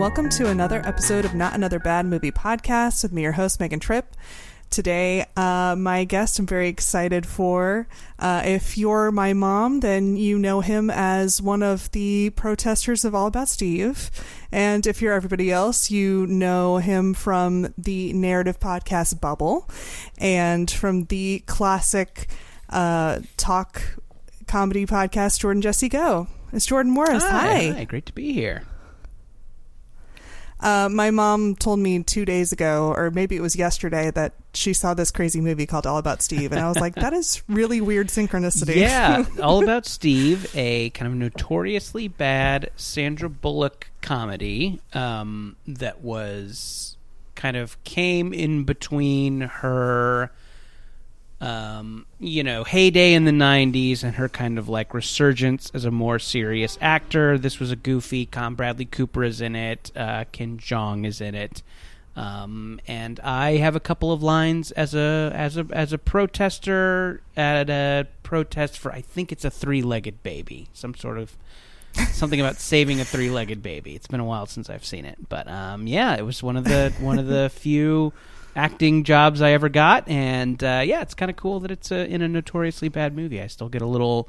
Welcome to another episode of Not Another Bad Movie podcast with me, your host, Megan Tripp. Today, uh, my guest I'm very excited for. Uh, if you're my mom, then you know him as one of the protesters of All About Steve. And if you're everybody else, you know him from the narrative podcast Bubble and from the classic uh, talk comedy podcast Jordan Jesse Go. It's Jordan Morris. Hi. Hi. Great to be here. Uh, my mom told me two days ago, or maybe it was yesterday, that she saw this crazy movie called All About Steve, and I was like, "That is really weird synchronicity." Yeah, All About Steve, a kind of notoriously bad Sandra Bullock comedy um, that was kind of came in between her um, you know, heyday in the 90s and her kind of like resurgence as a more serious actor. This was a goofy. Con Bradley Cooper is in it. Uh, Ken Jeong is in it. Um, and I have a couple of lines as a as a as a protester at a protest for I think it's a three-legged baby, some sort of something about saving a three-legged baby. It's been a while since I've seen it, but um, yeah, it was one of the one of the few acting jobs I ever got, and uh, yeah, it's kind of cool that it's a, in a notoriously bad movie. I still get a little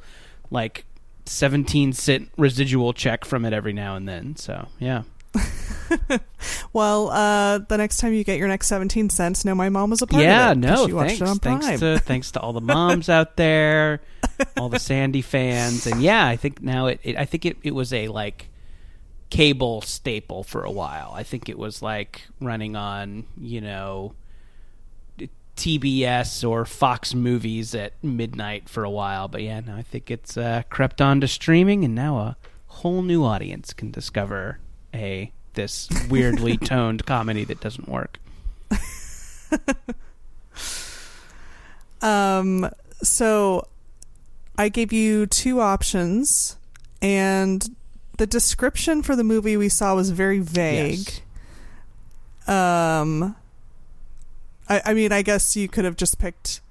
like seventeen cent residual check from it every now and then. So yeah. well, uh, the next time you get your next seventeen cents, know my mom was a part yeah, of it. Yeah, no, she watched thanks. it on thanks to thanks to all the moms out there, all the Sandy fans, and yeah, I think now it, it I think it, it was a like cable staple for a while. I think it was like running on, you know, TBS or Fox movies at midnight for a while. But yeah, now I think it's uh, crept onto streaming, and now a whole new audience can discover a this weirdly toned comedy that doesn't work. um, so I gave you two options, and the description for the movie we saw was very vague. Yes. Um, I, I mean, I guess you could have just picked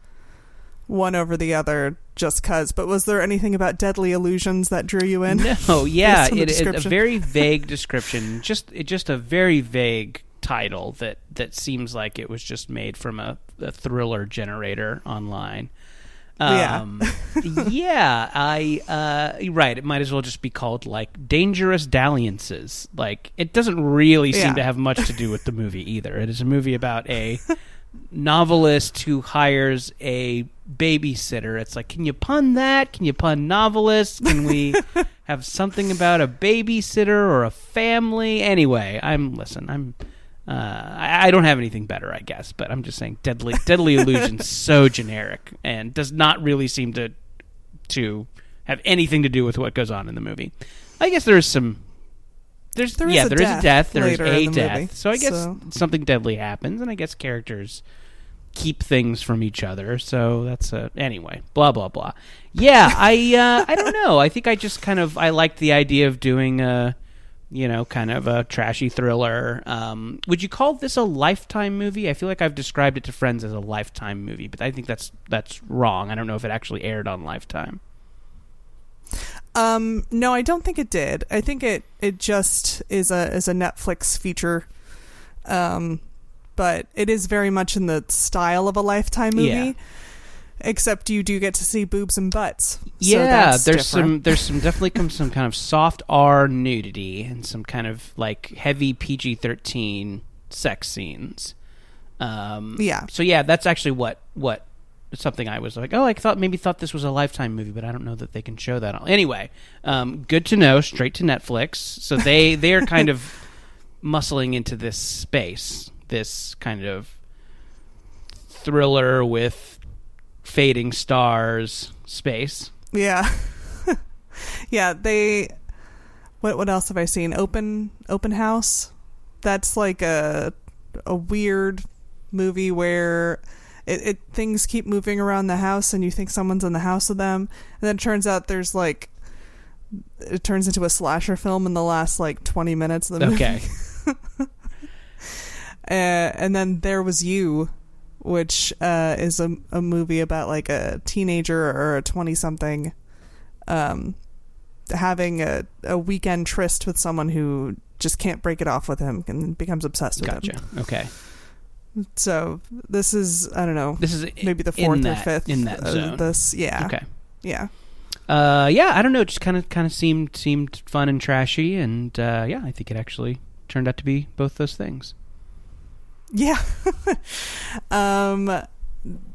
one over the other just cuz. But was there anything about deadly illusions that drew you in? No, yeah, it, it, a very vague description. Just it, just a very vague title that that seems like it was just made from a, a thriller generator online. Yeah. Um, yeah, I uh, right. It might as well just be called like dangerous dalliances. Like it doesn't really seem Yeah. to have much to do with the movie either. It is a movie about a novelist who hires a babysitter. It's like, can you pun that? Can you pun novelist? Can we have something about a babysitter or a family? Anyway, I'm listen. I'm. Uh, I, I don't have anything better, I guess, but I'm just saying, deadly, deadly illusion, so generic and does not really seem to to have anything to do with what goes on in the movie. I guess there's some. There's There is yeah, a there is a death death. There is a the death. movie, so I guess so- something deadly happens, and I guess characters keep things from each other. So that's a anyway. Blah blah blah. Yeah, I uh, I don't know. I think I just kind of I liked the idea of doing a you know kind of a trashy thriller. Um, would you call this a lifetime movie? I feel like I've described it to friends as a lifetime movie, but I think that's that's wrong. I don't know if it actually aired on Lifetime. Um, no, I don't think it did. I think it it just is a is a Netflix feature. Um, but it is very much in the style of a Lifetime movie. Yeah. Except you do get to see boobs and butts. So yeah, there's different. some there's some definitely come some kind of soft R nudity and some kind of like heavy PG thirteen sex scenes. Um, Yeah. So yeah, that's actually what what something I was like, oh, I thought maybe thought this was a Lifetime movie, but I don't know that they can show that. Anyway, um, good to know. Straight to Netflix. So they they are kind of muscling into this space, this kind of thriller with fading stars space. Yeah. yeah, they what what else have I seen? Open Open House. That's like a a weird movie where it, it things keep moving around the house and you think someone's in the house with them and then it turns out there's like it turns into a slasher film in the last like 20 minutes of the movie. Okay. Uh, and then there was you, which uh, is a a movie about like a teenager or a twenty something, um, having a a weekend tryst with someone who just can't break it off with him and becomes obsessed with Gotcha. him. Okay. So this is I don't know This is maybe the fourth or fifth in that zone. This yeah Okay. yeah Uh, yeah, I don't know. It just kind of kind of seemed seemed fun and trashy, and uh, yeah, I think it actually turned out to be both those things. Yeah. um,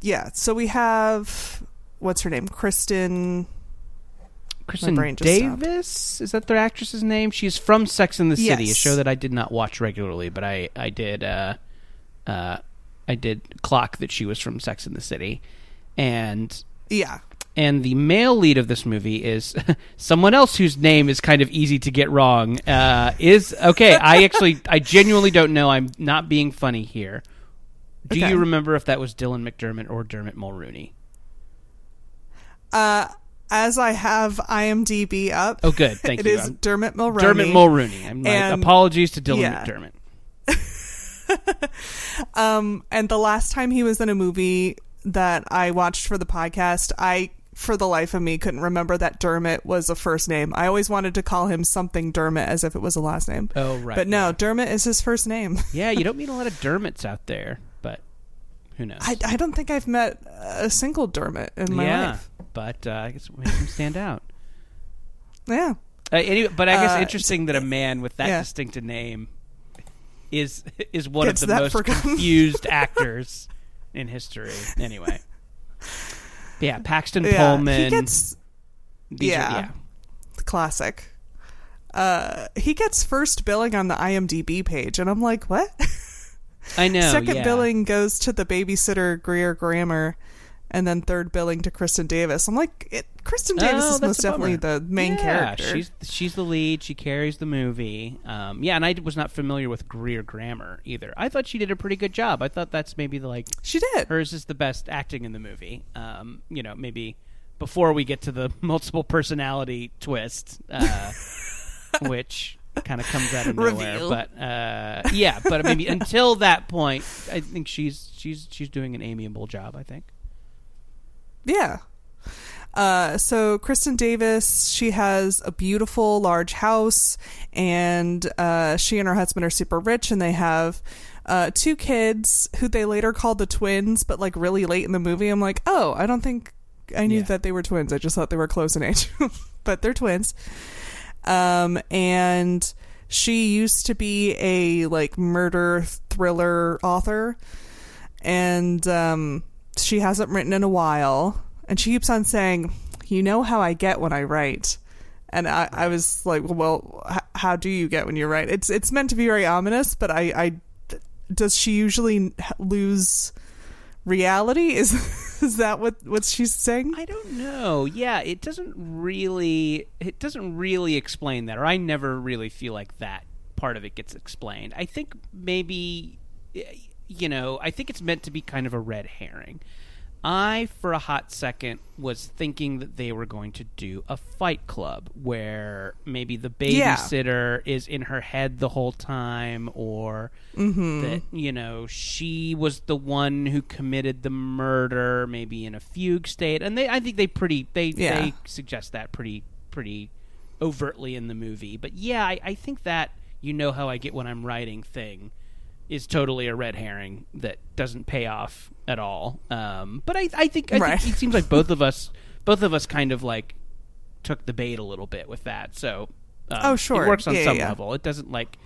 yeah. So we have what's her name, Kristen. Kristen just stopped. Davis is that the actress's name? She's from Sex and the City, a show that I did not watch regularly, but I I did uh, uh, I did clock that she was from Sex and the City, and Yeah, and the male lead of this movie is someone else whose name is kind of easy to get wrong. Uh, is okay. I actually, I genuinely don't know. I'm not being funny here. Do Okay. you remember if that was Dylan McDermott or Dermot Mulroney? Uh, as I have IMDb up, Oh, good. Thank it you. is I'm- Dermot Mulroney. Dermot Mulroney. I'm like, And- apologies to Dylan yeah. McDermott. Um, and the last time he was in a movie that I watched for the podcast, I, for the life of me, couldn't remember that Dermot was a first name. I always wanted to call him something Dermot as if it was a last name. Oh, right. But no, Dermot is his first name. Yeah, you don't meet a lot of Dermots out there, but who knows? I, I don't think I've met a single Dermot in my yeah, life. but uh, I guess it makes him stand out. Yeah. Uh, anyway, but I guess Uh, interesting that a man with that yeah. distinct a name is is one Gets of the most forgotten. confused actors in history. Anyway, yeah, Paxton Yeah. Pullman. He gets these are- yeah. yeah, classic. Uh, he gets first billing on the IMDb page, and I'm like, what? I know. Second yeah. billing goes to the babysitter Greer Grammer, and then third billing to Kristen Davis. I'm like, it, Kristen Davis Oh, is most definitely the main yeah, character. She's she's the lead. She carries the movie. Um, yeah, and I was not familiar with Greer Grammer either. I thought she did a pretty good job. I thought that's maybe the like she did. hers is the best acting in the movie. Um, you know, maybe before we get to the multiple personality twist, uh, which kind of comes out of nowhere. Reveal. But uh, yeah, but maybe until that point, I think she's she's she's doing an amiable job. I think. Yeah. Uh, so Kristen Davis, she has a beautiful large house, and uh, she and her husband are super rich, and they have uh, two kids who they later called the twins, but like really late in the movie, I'm like, oh, I don't think I knew Yeah. that they were twins. I just thought they were close in age, but they're twins. Um, and she used to be a like murder thriller author, and um, she hasn't written in a while. And she keeps on saying, "You know how I get when I write." And I, I was like, "Well, h- how do you get when you write?" It's it's meant to be very ominous, but I, I does she usually lose reality? Is is that what what she's saying? I don't know. Yeah, it doesn't really it doesn't really explain that or I never really feel like that part of it gets explained. I think maybe eh, you know, I think it's meant to be kind of a red herring. I for a hot second was thinking that they were going to do a fight club where maybe the Yeah. babysitter is in her head the whole time or Mm-hmm. that you know she was the one who committed the murder maybe in a fugue state and they i think they pretty they Yeah. they suggest that pretty pretty overtly in the movie but yeah I, I think that you know how i get when i'm writing thing is totally a red herring that doesn't pay off at all um, but i i think i Right. think it seems like both of us both of us kind of like took the bait a little bit with that so um, Oh, sure. it works on Yeah, some yeah. level it doesn't like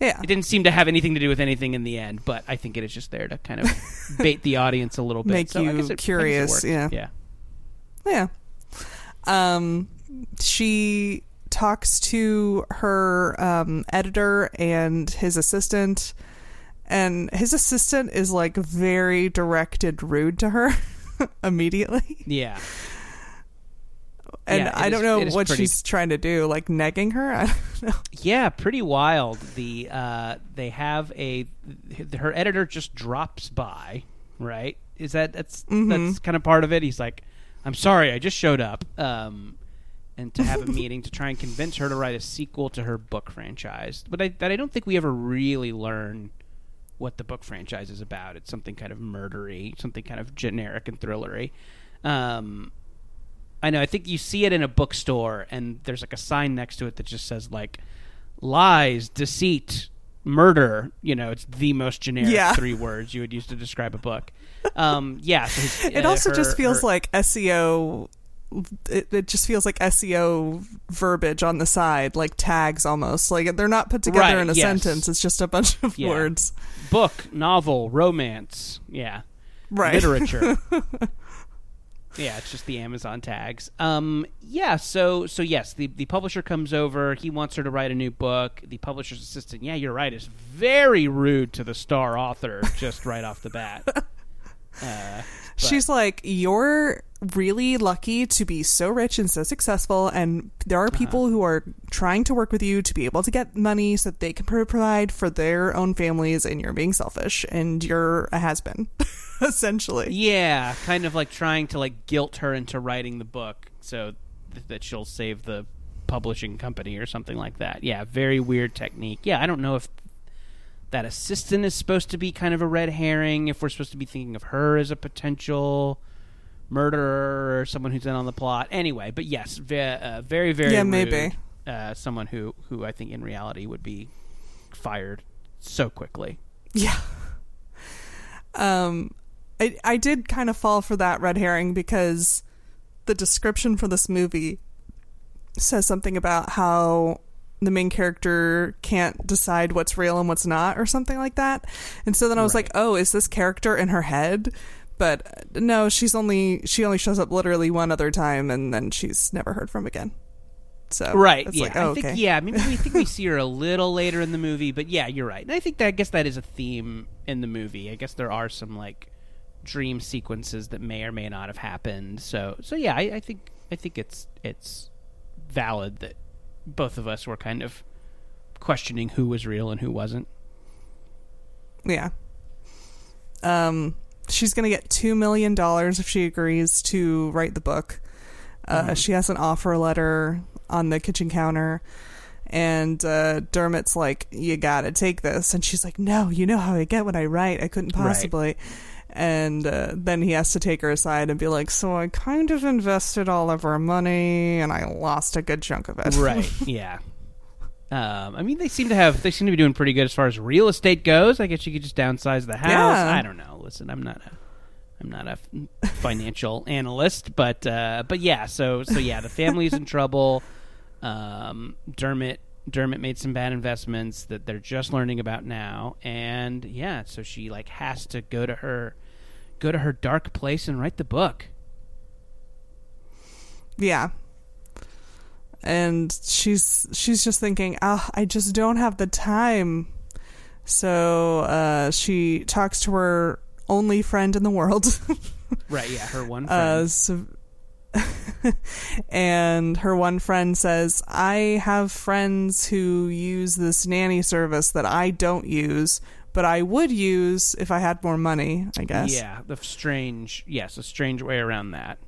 Yeah, it didn't seem to have anything to do with anything in the end, but I think it is just there to kind of bait the audience a little bit, Make So you it- I guess it curious, yeah. yeah. Yeah. Um, she talks to her um, editor and his assistant, and his assistant is like very directed, rude to her immediately. Yeah. And Yeah, I don't know what pretty- she's trying to do, like negging her. I don't know. Yeah, pretty wild. The uh, they have a her editor just drops by, right? Is that that's Mm-hmm. that's kind of part of it? He's like, "I'm sorry, I just showed up." Um, and to have a meeting to try and convince her to write a sequel to her book franchise, but I, that I don't think we ever really learn what the book franchise is about. It's something kind of murdery, something kind of generic and thrillery. Um, I know. I think you see it in a bookstore, and there's like a sign next to it that just says like lies, deceit, murder. You know, it's the most generic Yeah. three words you would use to describe a book. Um, yeah, so his- It uh, also just feels her- like SEO. It, it just feels like SEO verbiage on the side, like tags almost. Like they're not put together Right, in a yes. sentence. It's just a bunch of Yeah. words. book, novel, romance. Yeah, Right. literature. yeah, it's just the Amazon tags. Um, yeah, so so yes, the the publisher comes over. He wants her to write a new book. The publisher's assistant, yeah, you're right, is very rude to the star author just right off the bat. Uh, She's like, You're really lucky to be so rich and so successful. And there Uh-huh. are people who are trying to work with you to be able to get money so that they can provide for their own families. And you're being selfish and you're a has been, essentially. yeah, kind of like trying to like guilt her into writing the book so th- that she'll save the publishing company or something like that. Yeah, very weird technique. Yeah, I don't know if that assistant is supposed to be kind of a red herring if we're supposed to be thinking of her as a potential murderer or someone who's in on the plot. Anyway, but yes, ve- uh, very very Yeah, rude. maybe. uh, someone who who I think in reality would be fired so quickly. Yeah. Um, I I did kind of fall for that red herring because the description for this movie says something about how the main character can't decide what's real and what's not, or something like that. And so then I was Right. like, oh, is this character in her head? But uh, no, she's only she only shows up literally one other time, and then she's never heard from again. So right yeah like, oh, i think okay. yeah maybe we think we see her a little later in the movie but yeah you're right and i think that i guess that is a theme in the movie i guess there are some like dream sequences that may or may not have happened so so yeah i, I think i think it's it's valid that both of us were kind of questioning who was real and who wasn't Yeah. Um, she's gonna get two million dollars if she agrees to write the book. Uh, Mhm. She has an offer letter on the kitchen counter, and uh, Dermot's like, "You gotta take this," and she's like, "No, you know how I get when I write. I couldn't Right. possibly." And uh, then he has to take her aside and be like, "So I kind of invested all of our money, and I lost a good chunk of it." right yeah um, I mean, they seem to have they seem to be doing pretty good as far as real estate goes. I guess you could just downsize the house. Yeah. I don't know. Listen, I'm not a I'm not a financial analyst, but uh, but yeah. So so yeah, the family's in trouble. Um, Dermot Dermot made some bad investments that they're just learning about now, and yeah, so she like has to go to her go to her dark place and write the book. Yeah. And she's she's just thinking, ah, I just don't have the time. So uh, she talks to her only friend in the world, Right? Yeah, her one friend. uh, so- and her one friend says, "I have friends who use this nanny service that I don't use, but I would use if I had more money." I guess. Yeah, the strange, yes, a strange way around that.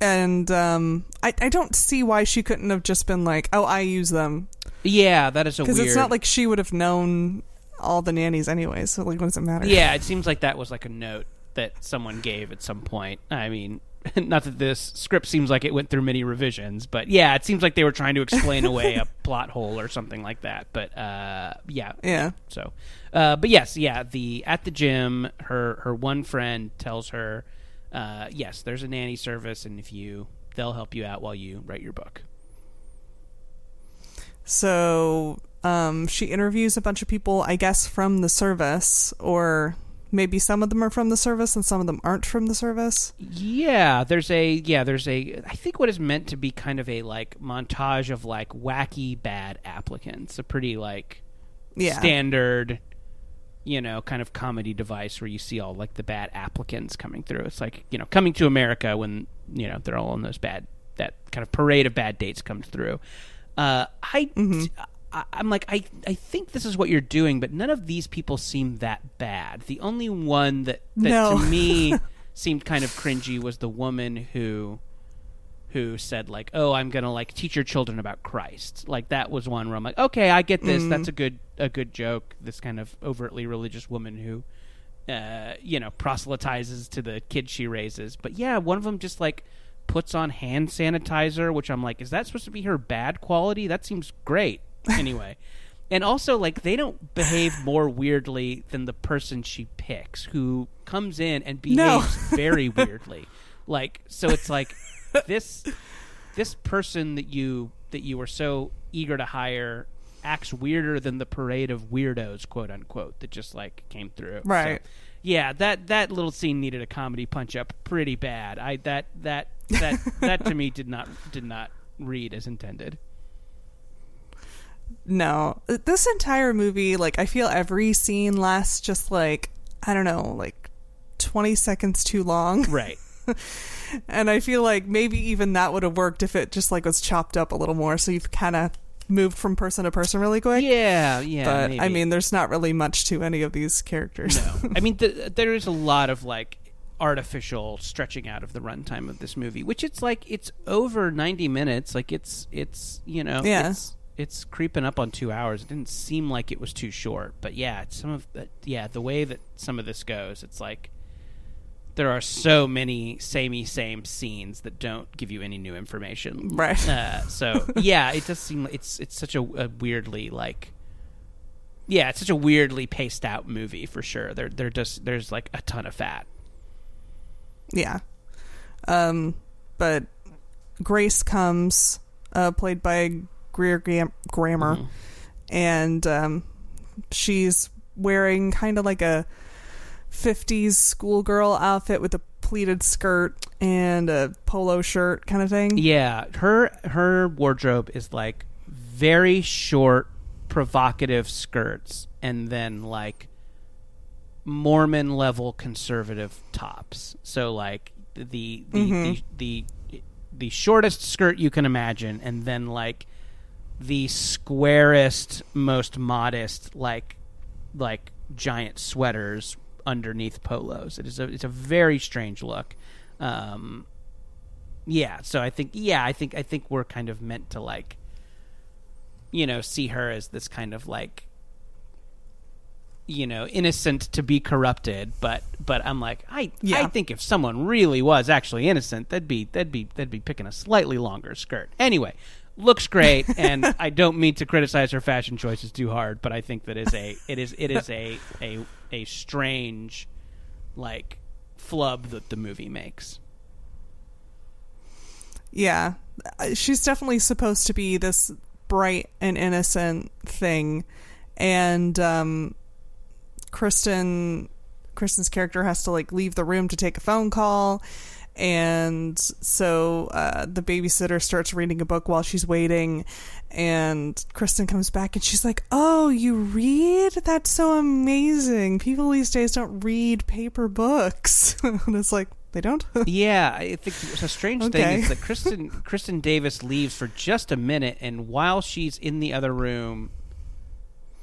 And um, I I don't see why she couldn't have just been like, "Oh, I use them," Yeah, that is a because weird. it's not like she would have known all the nannies anyway. So like, what does it matter? yeah, it seems like that was like a note that someone gave at some point. I mean, not that this script seems like it went through many revisions, but yeah, it seems like they were trying to explain away a plot hole or something like that. But uh, yeah, Yeah. So, uh, but yes, yeah. The at the gym, her her one friend tells her, uh, yes, there's a nanny service, and if you, they'll help you out while you write your book. So um, she interviews a bunch of people, I guess, from the service, or maybe some of them are from the service and some of them aren't from the service. Yeah, there's a yeah, there's a I think what is meant to be kind of a like montage of like wacky bad applicants, a pretty like Yeah. standard you know, kind of comedy device where you see all like the bad applicants coming through. It's like, you know, coming to America when, you know, they're all on those bad that kind of parade of bad dates comes through. Uh I I, I'm like, I, I think this is what you're doing, but none of these people seem that bad. The only one that, that No. to me seemed kind of cringy was the woman who who said like, "Oh, I'm gonna like teach your children about Christ." Like that was one where I'm like, "Okay, I get this. That's a good a good joke." This kind of overtly religious woman who, uh, you know, proselytizes to the kids she raises. But yeah, one of them just like puts on hand sanitizer, which I'm like, is that supposed to be her bad quality? That seems great. Anyway. and also like they don't behave more weirdly than the person she picks who comes in and behaves No. very weirdly. Like so it's like this this person that you that you were so eager to hire acts weirder than the parade of weirdos, quote unquote, that just like came through. So, Right. yeah, that that little scene needed a comedy punch up pretty bad. I that that that that to me did not did not read as intended. No, this entire movie, like, I feel every scene lasts just like I don't know, like twenty seconds too long, Right. and I feel like maybe even that would have worked if it just like was chopped up a little more, so you've kind of moved from person to person really quick. Yeah, yeah. but I mean, there's not really much to any of these characters. No, I mean th- there is a lot of like artificial stretching out of the runtime of this movie, which it's like it's over ninety minutes. Like it's it's you know Yeah. it's it's creeping up on two hours. It didn't seem like it was too short, but yeah, it's some of the, yeah the way that some of this goes, it's like there are so many samey same scenes that don't give you any new information. Right. Uh, so yeah, it does seem like it's it's such a, a weirdly like yeah, it's such a weirdly paced out movie for sure. There there just there's like a ton of fat. Yeah. Um, but Grace comes, uh, played by Greer Gram- Grammer, Mhm. and um, she's wearing kind of like a 50s schoolgirl outfit with a pleated skirt and a polo shirt kind of thing. Yeah, her her wardrobe is like very short, provocative skirts, and then like Mormon level conservative tops. So like the the, Mhm. the the the shortest skirt you can imagine, and then like the squarest, most modest, like like giant sweaters underneath polos. It is a it's a very strange look. Um, yeah, so I think yeah, I think I think we're kind of meant to like you know, see her as this kind of like you know, innocent to be corrupted, but but I'm like I Yeah. I think if someone really was actually innocent, that'd be that'd be that'd be picking a slightly longer skirt. Anyway, looks great and I don't mean to criticize her fashion choices too hard, but I think that is a it is it is a a a strange like flub that the movie makes. Yeah. Uh, She's definitely supposed to be this bright and innocent thing. And um Kristen Kristen's character has to like leave the room to take a phone call and so uh, the babysitter starts reading a book while she's waiting and kristen comes back and she's like oh you read? That's so amazing. People these days don't read paper books. And it's like they don't? Yeah, I think the strange thing is that Kristen Kristen Davis leaves for just a minute, and while she's in the other room,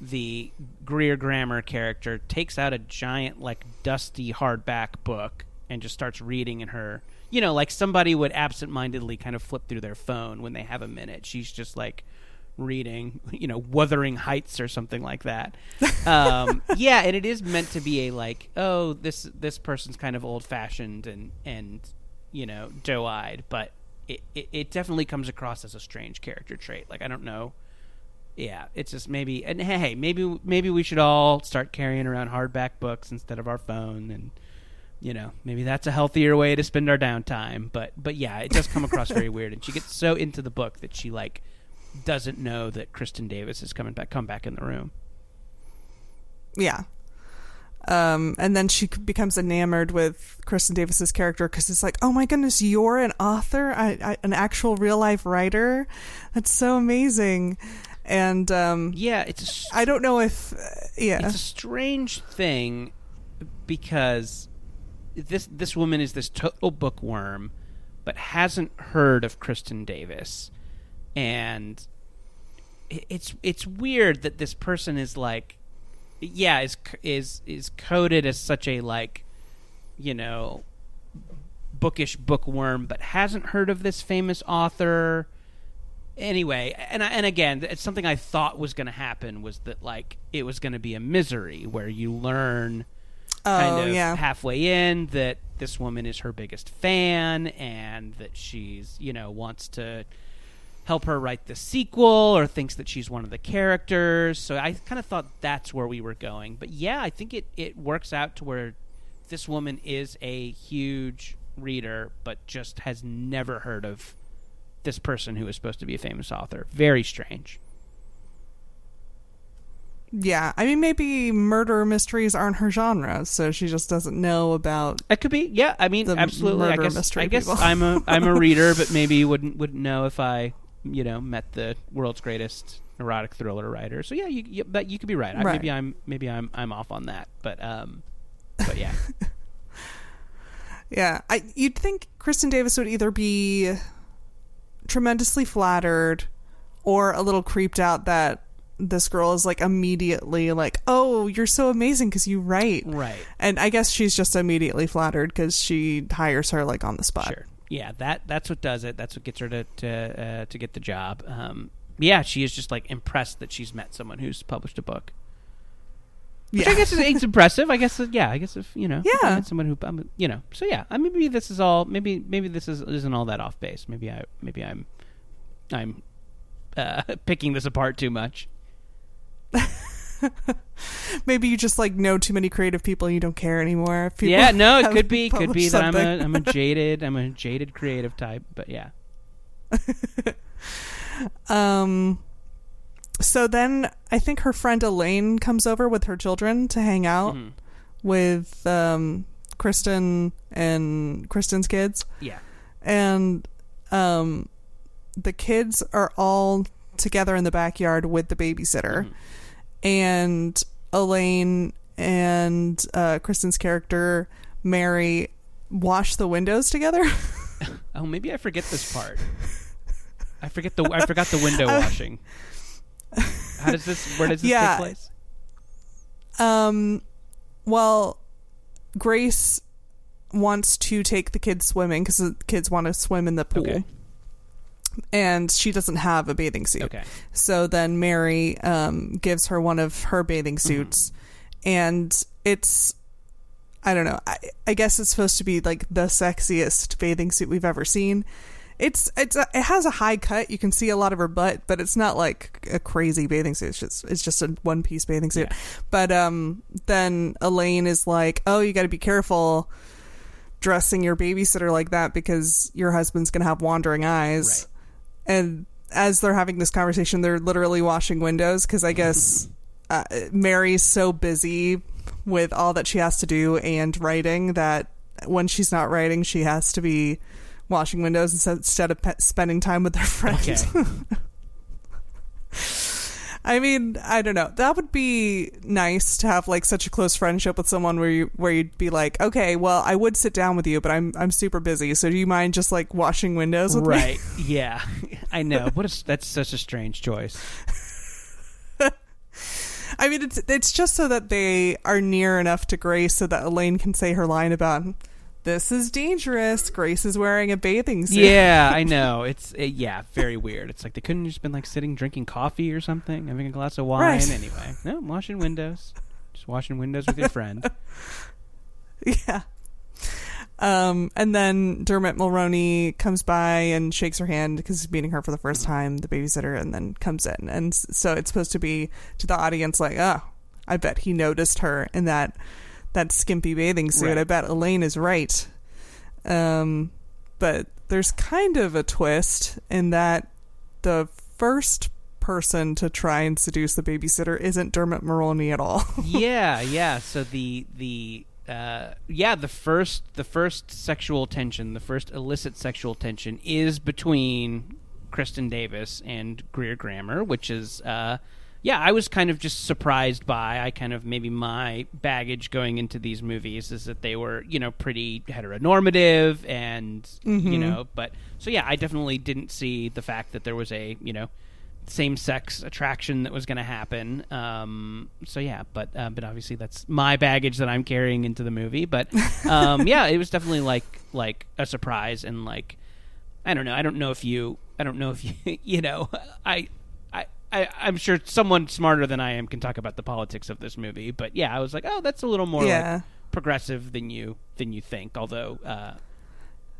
the Greer Grammer character takes out a giant, like dusty hardback book and just starts reading in her. You know, like somebody would absentmindedly kind of flip through their phone when they have a minute. She's just like reading, you know, Wuthering Heights or something like that. Um, yeah, and it is meant to be a like, oh, this this person's kind of old fashioned and and you know doe eyed, but it, it it definitely comes across as a strange character trait. Like I don't know. Yeah, it's just maybe and hey, maybe maybe we should all start carrying around hardback books instead of our phone and you know, maybe that's a healthier way to spend our downtime, but but yeah, it does come across very weird and she gets so into the book that she like doesn't know that Kristen Davis is coming back come back in the room. Yeah. Um, and then she becomes enamored with Kristen Davis's character because it's like, oh my goodness, you're an author, I, I, an actual real life writer. That's so amazing. And um, Yeah, it's a s- I don't know if, uh, yeah, it's a strange thing because this this woman is this total bookworm, but hasn't heard of Kristen Davis, and it's it's weird that this person is like, yeah, is is is coded as such a like, you know, bookish bookworm, but hasn't heard of this famous author. Anyway and I, and again it's something i thought was going to happen was that like it was going to be a misery where you learn kind oh of yeah, halfway in that this woman is her biggest fan and that she's you know wants to help her write the sequel or thinks that she's one of the characters. So I kind of thought that's where we were going. But yeah, I think it it works out to where this woman is a huge reader but just has never heard of this person who is supposed to be a famous author. Very strange. Yeah, I mean, maybe murder mysteries aren't her genre, so she just doesn't know about. It could be, yeah. I mean, absolutely. I murder guess mystery I guess. I'm a I'm a reader, but maybe wouldn't wouldn't know if I you know met the world's greatest erotic thriller writer. So yeah, you, you but you could be right. I, Right. Maybe I'm maybe I'm I'm off on that, but um, but yeah, Yeah, I you'd think Kristen Davis would either be tremendously flattered or a little creeped out that this girl is like immediately like, "Oh, you're so amazing because you write." right, And I guess she's just immediately flattered because she hires her like on the spot. sure, yeah. That that's what does it. That's what gets her to to uh, to get the job. Um, yeah, she is just like impressed that she's met someone who's published a book. Which Yeah, I guess is, it's impressive. I guess uh, yeah. I guess if you know, if I Yeah. met someone who um, you know. So yeah, I maybe this is all maybe maybe this is isn't all that off base. Maybe I maybe I'm I'm uh, picking this apart too much. maybe you just like know too many creative people and you don't care anymore. if people yeah, no, it could be could be that I'm a. I'm a jaded I'm a jaded creative type. But yeah, Um, so then I think her friend Elaine comes over with her children to hang out Mhm. with um, Kristen and Kristen's kids, yeah, and um, the kids are all together in the backyard with the babysitter, Mhm. And Elaine and uh, Kristen's character Mary wash the windows together. Oh, maybe I forget this part. I forget the I forgot the window washing. How does this? Where does this Yeah. take place? Um, well, Grace wants to take the kids swimming because the kids want to swim in the pool. Okay. And she doesn't have a bathing suit. Okay. So then Mary um, gives her one of her bathing Mm-hmm. suits. And it's, I don't know, I, I guess it's supposed to be like the sexiest bathing suit we've ever seen. It's it's a, it has a high cut. You can see a lot of her butt, but it's not like a crazy bathing suit. It's just it's just a one piece bathing suit. Yeah. But um, then Elaine is like, "Oh, you got to be careful dressing your babysitter like that because your husband's gonna have wandering eyes." And as they're having this conversation, they're literally washing windows because I guess uh, Mary's so busy with all that she has to do and writing that when she's not writing, she has to be washing windows instead- of pe- spending time with their friends. Okay. I mean, I don't know. That would be nice to have like such a close friendship with someone where you where you'd be like, okay, well, I would sit down with you, but I'm I'm super busy. So do you mind just like washing windows with me? right. Yeah, I know. What a, that's such a strange choice. I mean, it's it's just so that they are near enough to Grace so that Elaine can say her line about this is dangerous. Grace is wearing a bathing suit. Yeah, I know. It's uh, yeah, very weird. It's like they couldn't have just been like sitting drinking coffee or something, having a glass of wine. Right. Anyway, no, washing windows. Just washing windows with your friend. Yeah. Um, and then Dermot Mulroney comes by and shakes her hand because he's meeting her for the first Mm-hmm. time, the babysitter, and then comes in. And so it's supposed to be to the audience like, oh, I bet he noticed her in that that skimpy bathing suit. Right. I bet Elaine is right. Um, but there's kind of a twist in that the first person to try and seduce the babysitter isn't Dermot Mulroney at all. yeah, yeah. So the the uh, yeah the first the first sexual tension, the first illicit sexual tension is between Kristen Davis and Greer Grammer, which is uh, yeah. I was kind of just surprised by. I kind of maybe my baggage going into these movies is that they were you know pretty heteronormative and you Mhm. know, but so yeah, I definitely didn't see the fact that there was a you know same sex attraction that was going to happen. Um, so yeah, but uh, but obviously that's my baggage that I'm carrying into the movie. But um, yeah, it was definitely like like a surprise and like I don't know. I don't know if you. I don't know if you. You know. I. I. I'm sure someone smarter than I am can talk about the politics of this movie. But yeah, I was like, oh, that's a little more yeah. like progressive than you than you think. Although uh,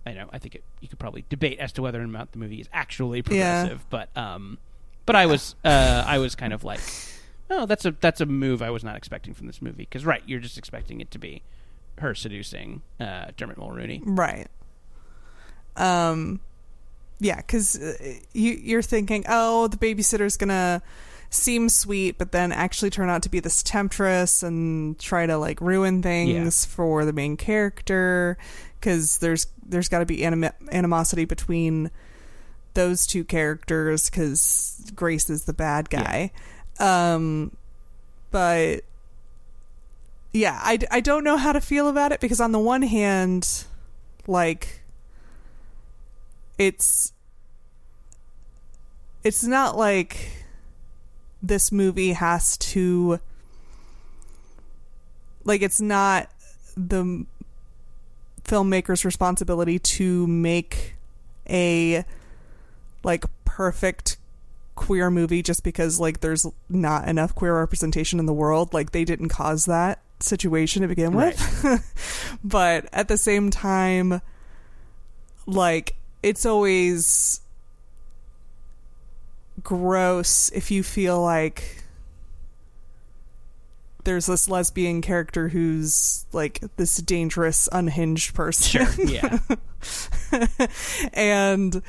I know I think it, you could probably debate as to whether or not the movie is actually progressive. Yeah. But um, but I was uh, I was kind of like, oh, that's a that's a move I was not expecting from this movie. Because right, you're just expecting it to be her seducing uh, Dermot Mulroney. Right. Um, yeah, because uh, you you're thinking, oh, the babysitter's gonna seem sweet, but then actually turn out to be this temptress and try to like ruin things for the main character. Because there's there's got to be anim- animosity between those two characters because Grace is the bad guy. Um, but yeah, I, I don't know how to feel about it because on the one hand, like it's it's not like this movie has to like it's not the filmmaker's responsibility to make a like perfect queer movie just because like there's not enough queer representation in the world. Like they didn't cause that situation to begin with. But at the same time like it's always gross if you feel like there's this lesbian character who's like this dangerous unhinged person Sure. Yeah. and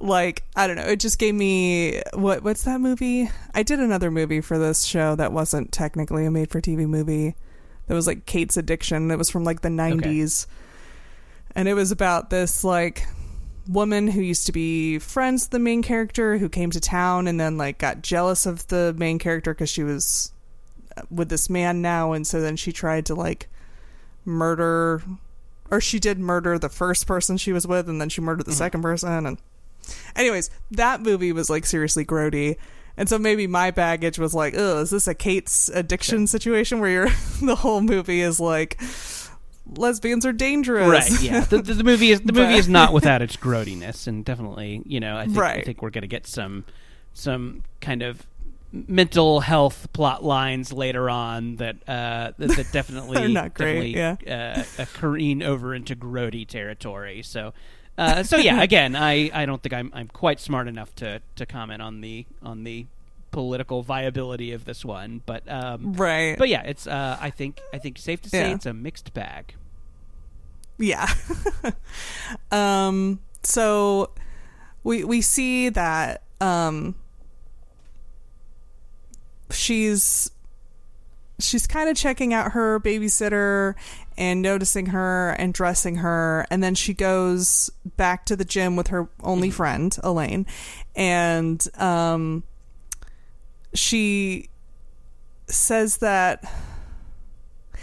like I don't know, it just gave me what what's that movie? I did another movie for this show that wasn't technically a made for TV movie. That was like Kate's Addiction. It was from like the 90s. And it was about this like woman who used to be friends with the main character who came to town and then like got jealous of the main character cuz she was uh, with this man now. And so then she tried to like murder or she did murder the first person she was with and then she murdered the mm-hmm. second person. And anyways that movie was like seriously grody. And so maybe my baggage was like oh is this a kate's addiction situation where you're the whole movie is like lesbians are dangerous right. Yeah. The, the, the movie is the movie is not without its grodiness, and definitely, you know, I think I think we're going to get some some kind of mental health plot lines later on that uh, that, that definitely not great, definitely uh, uh, careen over into grody territory. So. Uh, so yeah, again, I, I don't think I'm I'm quite smart enough to, to comment on the on the political viability of this one, but um, right but yeah, it's uh, I think I think safe to say Yeah. it's a mixed bag. Yeah. um so we we see that um she's she's kind of checking out her babysitter and noticing her and dressing her and then she goes back to the gym with her only friend Elaine and um she says that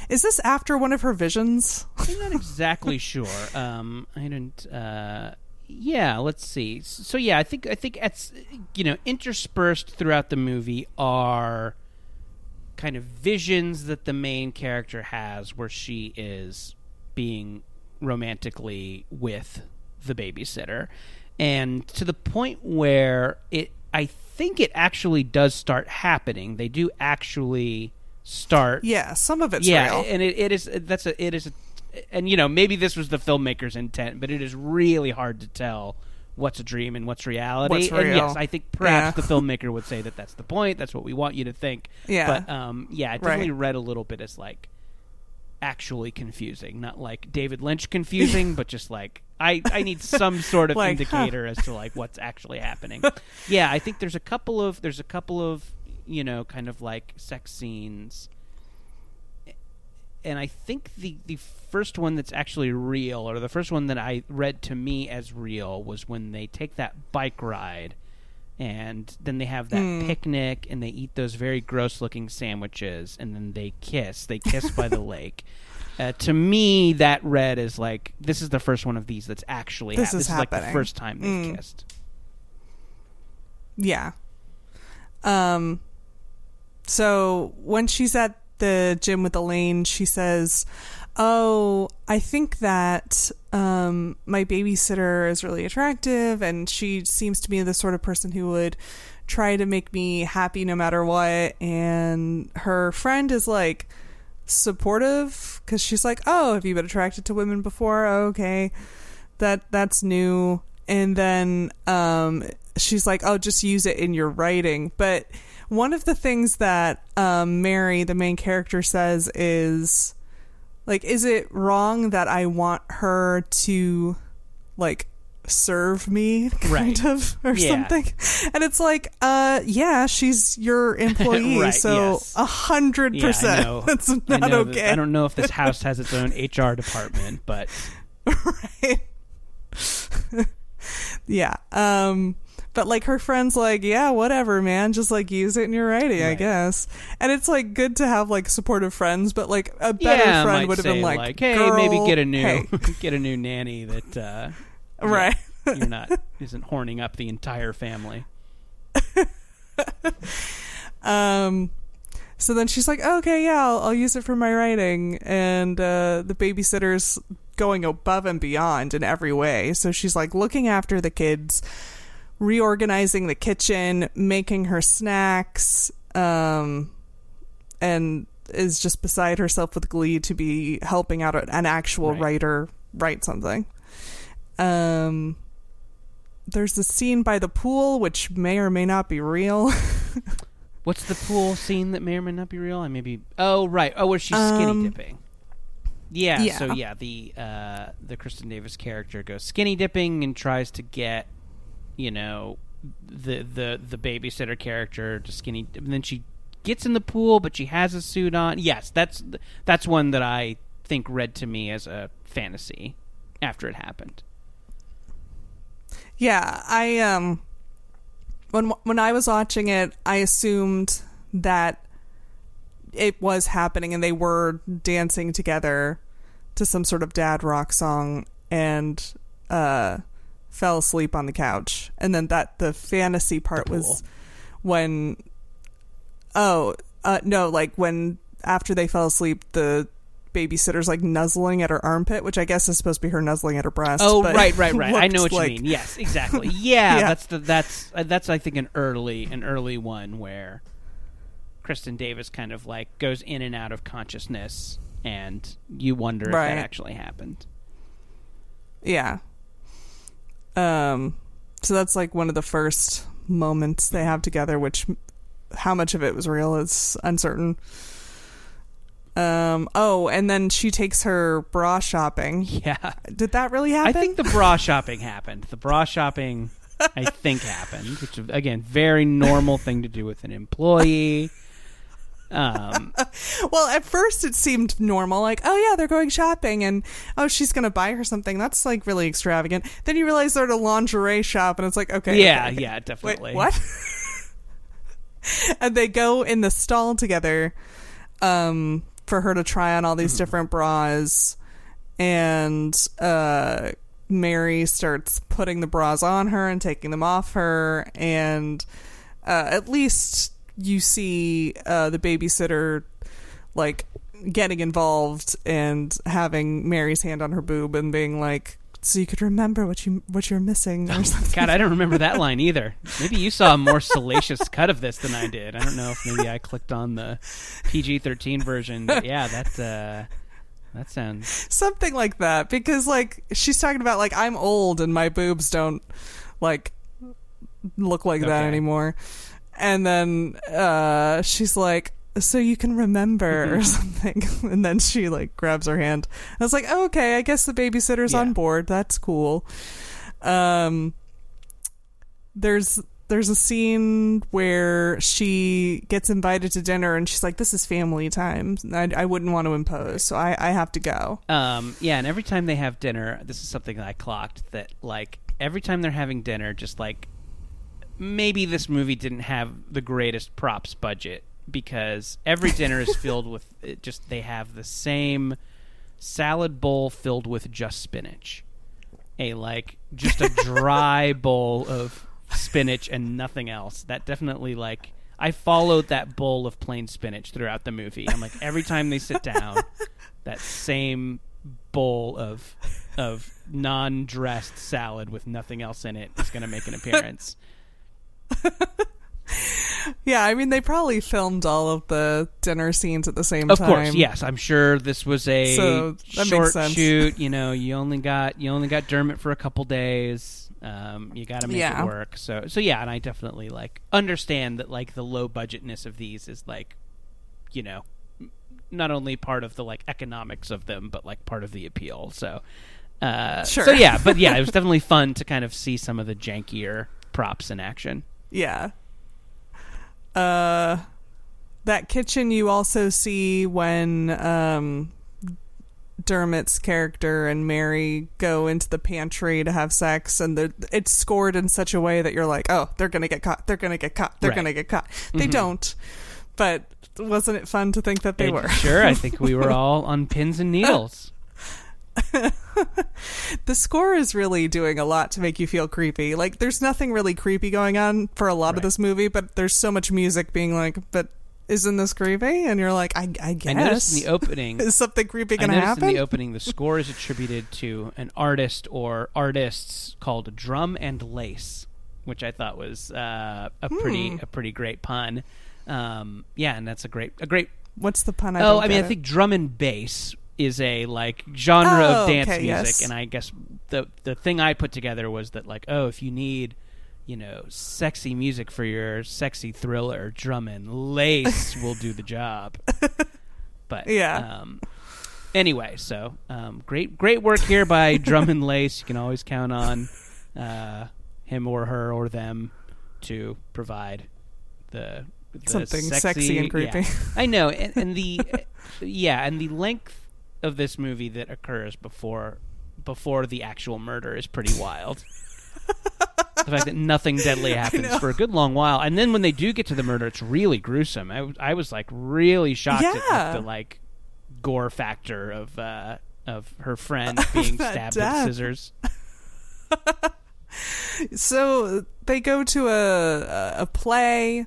is this after one of her visions I'm not exactly sure. Um, I didn't. Uh, yeah, let's see. So yeah, I think I think it's you know interspersed throughout the movie are kind of visions that the main character has where she is being romantically with the babysitter, and to the point where it, I think it actually does start happening. They do actually start Yeah, some of it's yeah, real. and it, it is that's a it is a, and you know maybe this was the filmmaker's intent, but it is really hard to tell what's a dream and what's reality. What's And yes, I think perhaps Yeah. the filmmaker would say that that's the point. That's what we want you to think. Yeah. but um, yeah, it definitely Right. read a little bit as like actually confusing, not like David Lynch confusing, but just like I I need some sort of Like, huh. indicator as to like what's actually happening. yeah, I think there's a couple of there's a couple of you know kind of like sex scenes and I think the the first one that's actually real, or the first one that I read to me as real, was when they take that bike ride, and then they have that Mm. picnic, and they eat those very gross looking sandwiches, and then they kiss. They kiss by the lake. Uh, to me, that read as like this is the first one of these that's actually This hap- is this is like the first time they've Mm. kissed. Yeah. Um so when she's at the gym with Elaine, she says, "Oh, I think that um my babysitter is really attractive and she seems to be the sort of person who would try to make me happy no matter what." And her friend is like, supportive because she's like, "Oh, have you been attracted to women before? Oh, okay, that that's new." And then um, she's like, "Oh, just use it in your writing." But one of the things that um, Mary, the main character, says is like, "Is it wrong that I want her to like?" serve me kind Right. of or Yeah. something and it's like uh yeah she's your employee Right, so a hundred percent that's I not that- okay I don't know if this house has its own HR department, but right yeah um but like her friends like yeah whatever man just like use it in your writing i guess and it's like good to have like supportive friends but like a better yeah, friend would have been like, "Hey, "Girl, maybe get a new hey." get a new nanny that uh, right you're not isn't horning up the entire family." Um, so then she's like, okay, yeah, I'll, I'll use it for my writing. And uh, the babysitter's going above and beyond in every way. So she's like looking after the kids, reorganizing the kitchen, making her snacks, um, and is just beside herself with glee to be helping out an actual Right. writer write something. Um, there's the scene by the pool, which may or may not be real. What's the pool scene that may or may not be real? I maybe. Oh right. Oh, where she's skinny Um, dipping. Yeah, yeah. So yeah, the uh, the Kristin Davis character goes skinny dipping and tries to get, you know, the the the babysitter character to skinny. And then she gets in the pool, but she has a suit on. Yes, that's that's one that I think read to me as a fantasy after it happened. Yeah, I um when when I was watching it, I assumed that it was happening and they were dancing together to some sort of dad rock song and uh fell asleep on the couch. And then that the fantasy part pool. was when oh, uh no, like when after they fell asleep the babysitter's like nuzzling at her armpit, which I guess is supposed to be her nuzzling at her breast. Oh right, right, right. I know what looked you mean. Yes, exactly. Yeah, Yeah. that's the that's uh, that's I think an early an early one where Kristin Davis kind of like goes in and out of consciousness, and you wonder if that actually happened. Yeah. Um so that's like one of the first moments they have together which how much of it was real is uncertain. Um oh, and then she takes her bra shopping. Yeah, Did that really happen? I think the bra shopping happened. The bra shopping, I think, happened, which again, very normal thing to do with an employee. Um, well, at first it seemed normal like, oh yeah, they're going shopping and oh she's going to buy her something. That's like really extravagant. Then you realize they're at a lingerie shop and it's like, okay. yeah, okay, okay. yeah, Wait, definitely. what? and they go in the stall together um, for her to try on all these different bras. And uh, Mary starts putting the bras on her and taking them off her. And uh, at least you see uh, the babysitter like getting involved and having Mary's hand on her boob and being like, so you could remember what you what you're missing or something. God, I don't remember that line either. Maybe you saw a more salacious cut of this than I did. I don't know if maybe I clicked on the PG thirteen version. But yeah, that uh, that sounds something like that because like she's talking about like I'm old and my boobs don't like look like that anymore. And then uh she's like so you can remember or something and then she like grabs her hand. I was like, oh, "Okay, I guess the babysitter's Yeah. on board. That's cool." Um there's there's a scene where she gets invited to dinner and she's like, "This is family time. I, I wouldn't want to impose, so I, I have to go." Um, yeah, and every time they have dinner, this is something that I clocked that like every time they're having dinner, just like maybe this movie didn't have the greatest props budget because every dinner is filled with it just they have the same salad bowl filled with just spinach. A like just a dry bowl of spinach and nothing else. That definitely like I followed that bowl of plain spinach throughout the movie. I'm like every time they sit down, that same bowl of of non-dressed salad with nothing else in it is going to make an appearance. Yeah, I mean they probably filmed all of the dinner scenes at the same Of time. course, yes. I'm sure this was a So, short shoot. You know, you only got you only got Dermot for a couple days. Um, you got to make Yeah. it work. So, so yeah, and I definitely like understand that like the low budgetness of these is like, you know, not only part of the like economics of them, but like part of the appeal. So, uh, Sure. So yeah, but yeah, it was definitely fun to kind of see some of the jankier props in action. Yeah. Uh that kitchen you also see when um Dermot's character and Mary go into the pantry to have sex and the it's scored in such a way that you're like, "Oh, they're going to get caught. They're going to get caught. They're Right. Mm-hmm. going to get caught." They don't. But wasn't it fun to think that they It- were? sure. I think we were all on pins and needles. the score is really doing a lot to make you feel creepy. Like there's nothing really creepy going on for a lot of this movie, but there's so much music being like, "But isn't this creepy?" And you're like, "I, I guess." I noticed in the opening is something creepy going to happen? in the opening the score is attributed to an artist or artists called Drum and Lace, which I thought was uh, a pretty Hmm. a pretty great pun. Um, yeah, and that's a great a great. What's the pun? I oh, I mean, I think drum and bass is a like genre Oh, of dance okay, music, yes. and I guess the the thing I put together was that like, oh, if you need. You know, sexy music for your sexy thriller, drum and lace will do the job. But Yeah. um, anyway, so um, great, great work here by Drum and Lace. You can always count on uh, him or her or them to provide the, the Something sexy and creepy. yeah. I know, and, and the yeah, and the length of this movie that occurs before before the actual murder is pretty wild. the fact that nothing deadly happens for a good long while, and then when they do get to the murder, it's really gruesome. I was like really shocked at the like gore factor of uh, of her friend being stabbed death. with scissors. so they go to a a play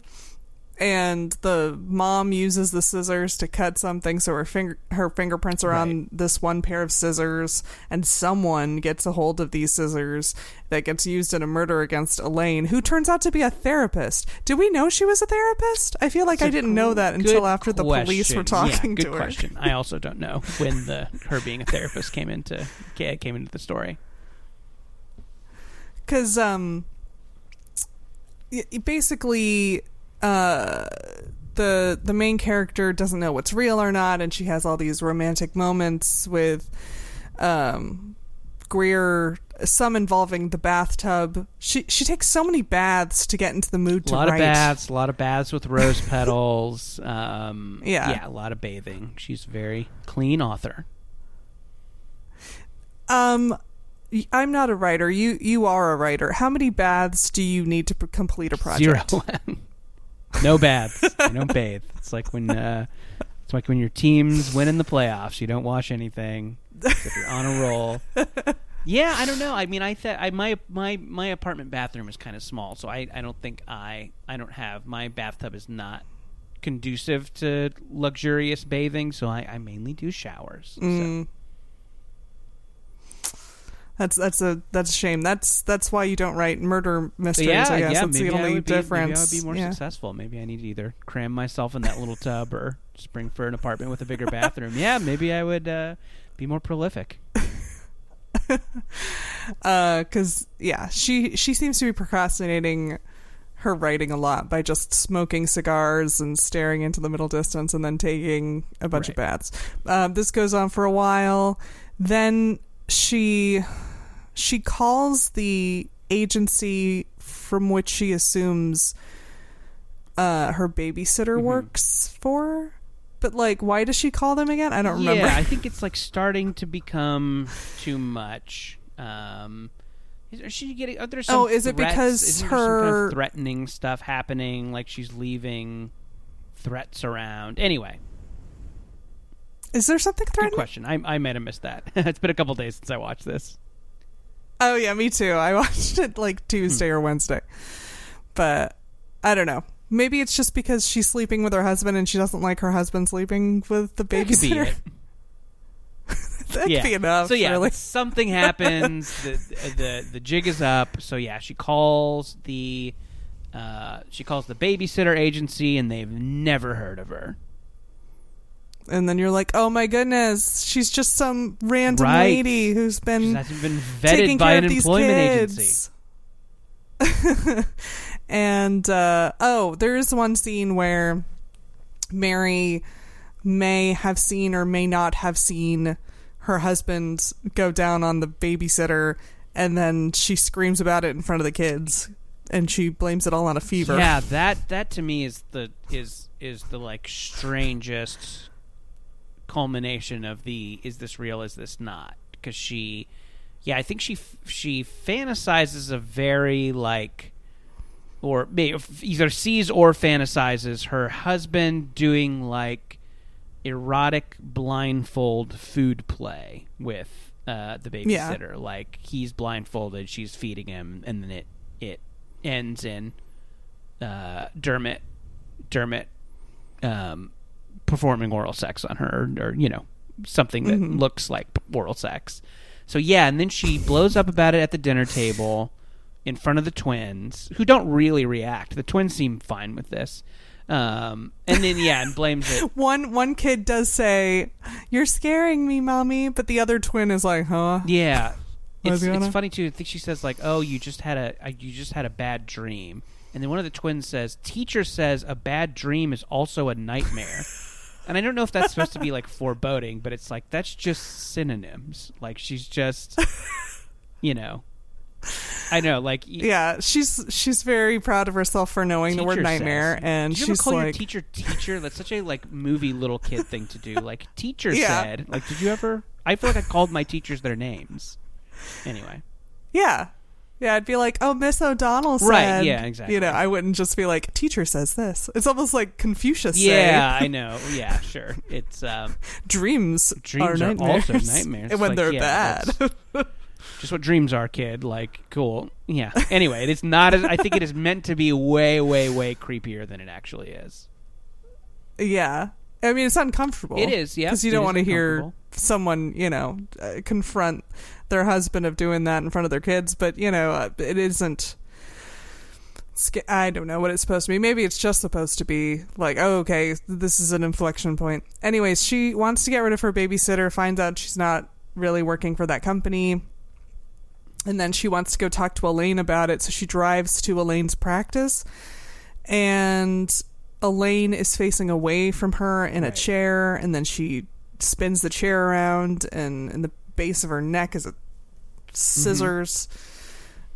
and the mom uses the scissors to cut something so her finger her fingerprints are on this one pair of scissors and someone gets a hold of these scissors that gets used in a murder against Elaine who turns out to be a therapist. Do we know she was a therapist? I feel like I It's didn't know that until after the police were talking yeah, good to her. question. I also don't know when the her being a therapist came into came into the story. because um basically uh the the main character doesn't know what's real or not and she has all these romantic moments with um Greer some involving the bathtub she she takes so many baths to get into the mood A to lot write of baths, a lot of baths with rose petals. Um, Yeah. yeah, a lot of bathing. She's a very clean author. um I'm not a writer. You you are a writer. How many baths do you need to p- complete a project? Zero. no baths. You don't bathe. It's like when uh, it's like when your teams win in the playoffs. You don't wash anything. If you're on a roll. Yeah, I don't know. I mean, I th- I my my my apartment bathroom is kind of small, so I I don't think I I don't have my bathtub is not conducive to luxurious bathing, so I, I mainly do showers. So. That's that's a that's a shame. That's that's why you don't write murder mysteries. yeah, I guess yeah, that's maybe the I only would be, difference. Maybe I would be more yeah. successful. Maybe I need to either cram myself in that little tub or spring for an apartment with a bigger bathroom. Yeah, maybe I would uh, be more prolific. because yeah, she she seems to be procrastinating her writing a lot by just smoking cigars and staring into the middle distance and then taking a bunch of baths. Um, this goes on for a while. Then she she calls the agency from which she assumes uh, her babysitter Mhm. works for. But like, why does she call them again? I don't remember. Yeah, I think it's like starting to become too much. Um, is, is she getting? Are there some Oh, is it threats? because there some kind of her- threatening stuff happening? Like she's leaving threats around. Anyway, Is there something threatening? good question. I I might have missed that. it's been a couple days since I watched this. Oh yeah, me too. I watched it like Tuesday or Wednesday. But I don't know. Maybe it's just because she's sleeping with her husband and she doesn't like her husband sleeping with the That could be babysitter. it. That'd yeah. be enough. So yeah, really. something happens. the, the the jig is up. So yeah, she calls the Uh, she calls the babysitter agency, and they've never heard of her. And then you're like, oh my goodness, she's just some random Right. lady who's been been taking vetted by care an of these employment kids. agency. and uh, oh, there is one scene where Mary may have seen or may not have seen her husband go down on the babysitter, and then she screams about it in front of the kids, and she blames it all on a fever. Yeah, that that to me is the is is the like strangest culmination of the is this real is this not because she yeah I think she she fantasizes a very like or either sees or fantasizes her husband doing like erotic blindfold food play with uh, the Yeah. babysitter. Like he's blindfolded, she's feeding him, and then it it ends in uh, Dermot Dermot um, performing oral sex on her, or, you know something that Mhm. looks like oral sex. So yeah, and then she blows up about it at the dinner table in front of the twins, who don't really react. The twins seem fine with this. Um, and then yeah, and blames it. One one kid does say, "You're scaring me, mommy," but the other twin is like, "Huh?" Yeah, it's, it's funny too. I think she says like, "Oh, you just had a uh, you just had a bad dream," and then one of the twins says, "Teacher says a bad dream is also a nightmare." and I don't know if that's supposed to be like foreboding, but it's like that's just synonyms. Like she's just, you know, I know. Like Yeah, she's she's very proud of herself for knowing the word nightmare, says. and Did you ever she's call your like, teacher teacher? That's such a like movie little kid thing to do. Like teacher Yeah. said. Like did you ever? I feel like I called my teachers their names. Anyway. "Yeah, yeah." I'd be like, "Oh, Miss O'Donnell said," Right, yeah, exactly. You know, I wouldn't just be like, "Teacher says this." It's almost like Confucius. Yeah, I know. Yeah, sure. It's um, dreams, dreams are are, nightmares, also nightmares and when Like, they're yeah, bad. just what dreams are, kid. Like, cool. Yeah. Anyway, it's not. As, I think it is meant to be way, way, way creepier than it actually is. yeah, I mean, it's uncomfortable. It is, yeah. because you don't want to hear someone, you know, uh, confront their husband of doing that in front of their kids. But you know, uh, it isn't. I don't know what it's supposed to be. Maybe it's just supposed to be like, oh, okay, this is an inflection point. Anyways, she wants to get rid of her babysitter, finds out she's not really working for that company. And then she wants to go talk to Elaine about it. So she drives to Elaine's practice. And Elaine is facing away from her in a chair. And then she spins the chair around. And in the base of her neck is a scissors.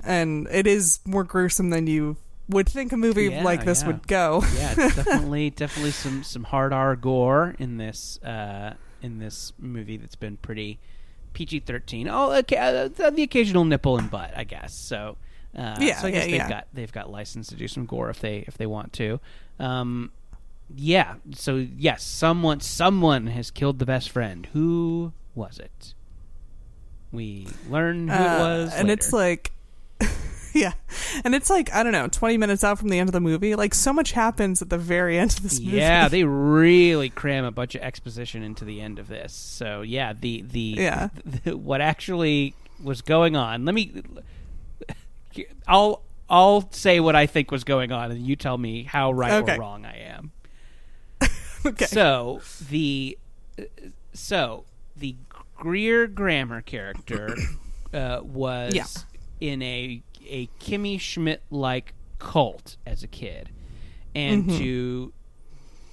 And it is more gruesome than you would think a movie Yeah, like this yeah. would go. Yeah, definitely, definitely some some hard R gore in this uh, in this movie that's been pretty PG thirteen. Oh, okay, uh, the occasional nipple and butt, I guess. So. Uh, Yeah, so I guess yeah, they've yeah. got they've got license to do some gore if they if they want to. Um, yeah. So yes, someone someone has killed the best friend. Who was it? We learn who it Uh, was, and it's like yeah and it's like i don't know 20 minutes out from the end of the movie like so much happens at the very end of this movie Yeah, they really cram a bunch of exposition into the end of this. So yeah, the the, Yeah. the- what actually was going on. Let me. I'll I'll say what I think was going on, and you tell me how right Okay. or wrong I am. okay So the so the Greer Grammer character uh, was Yeah. in a a Kimmy Schmidt like cult as a kid, and Mhm. to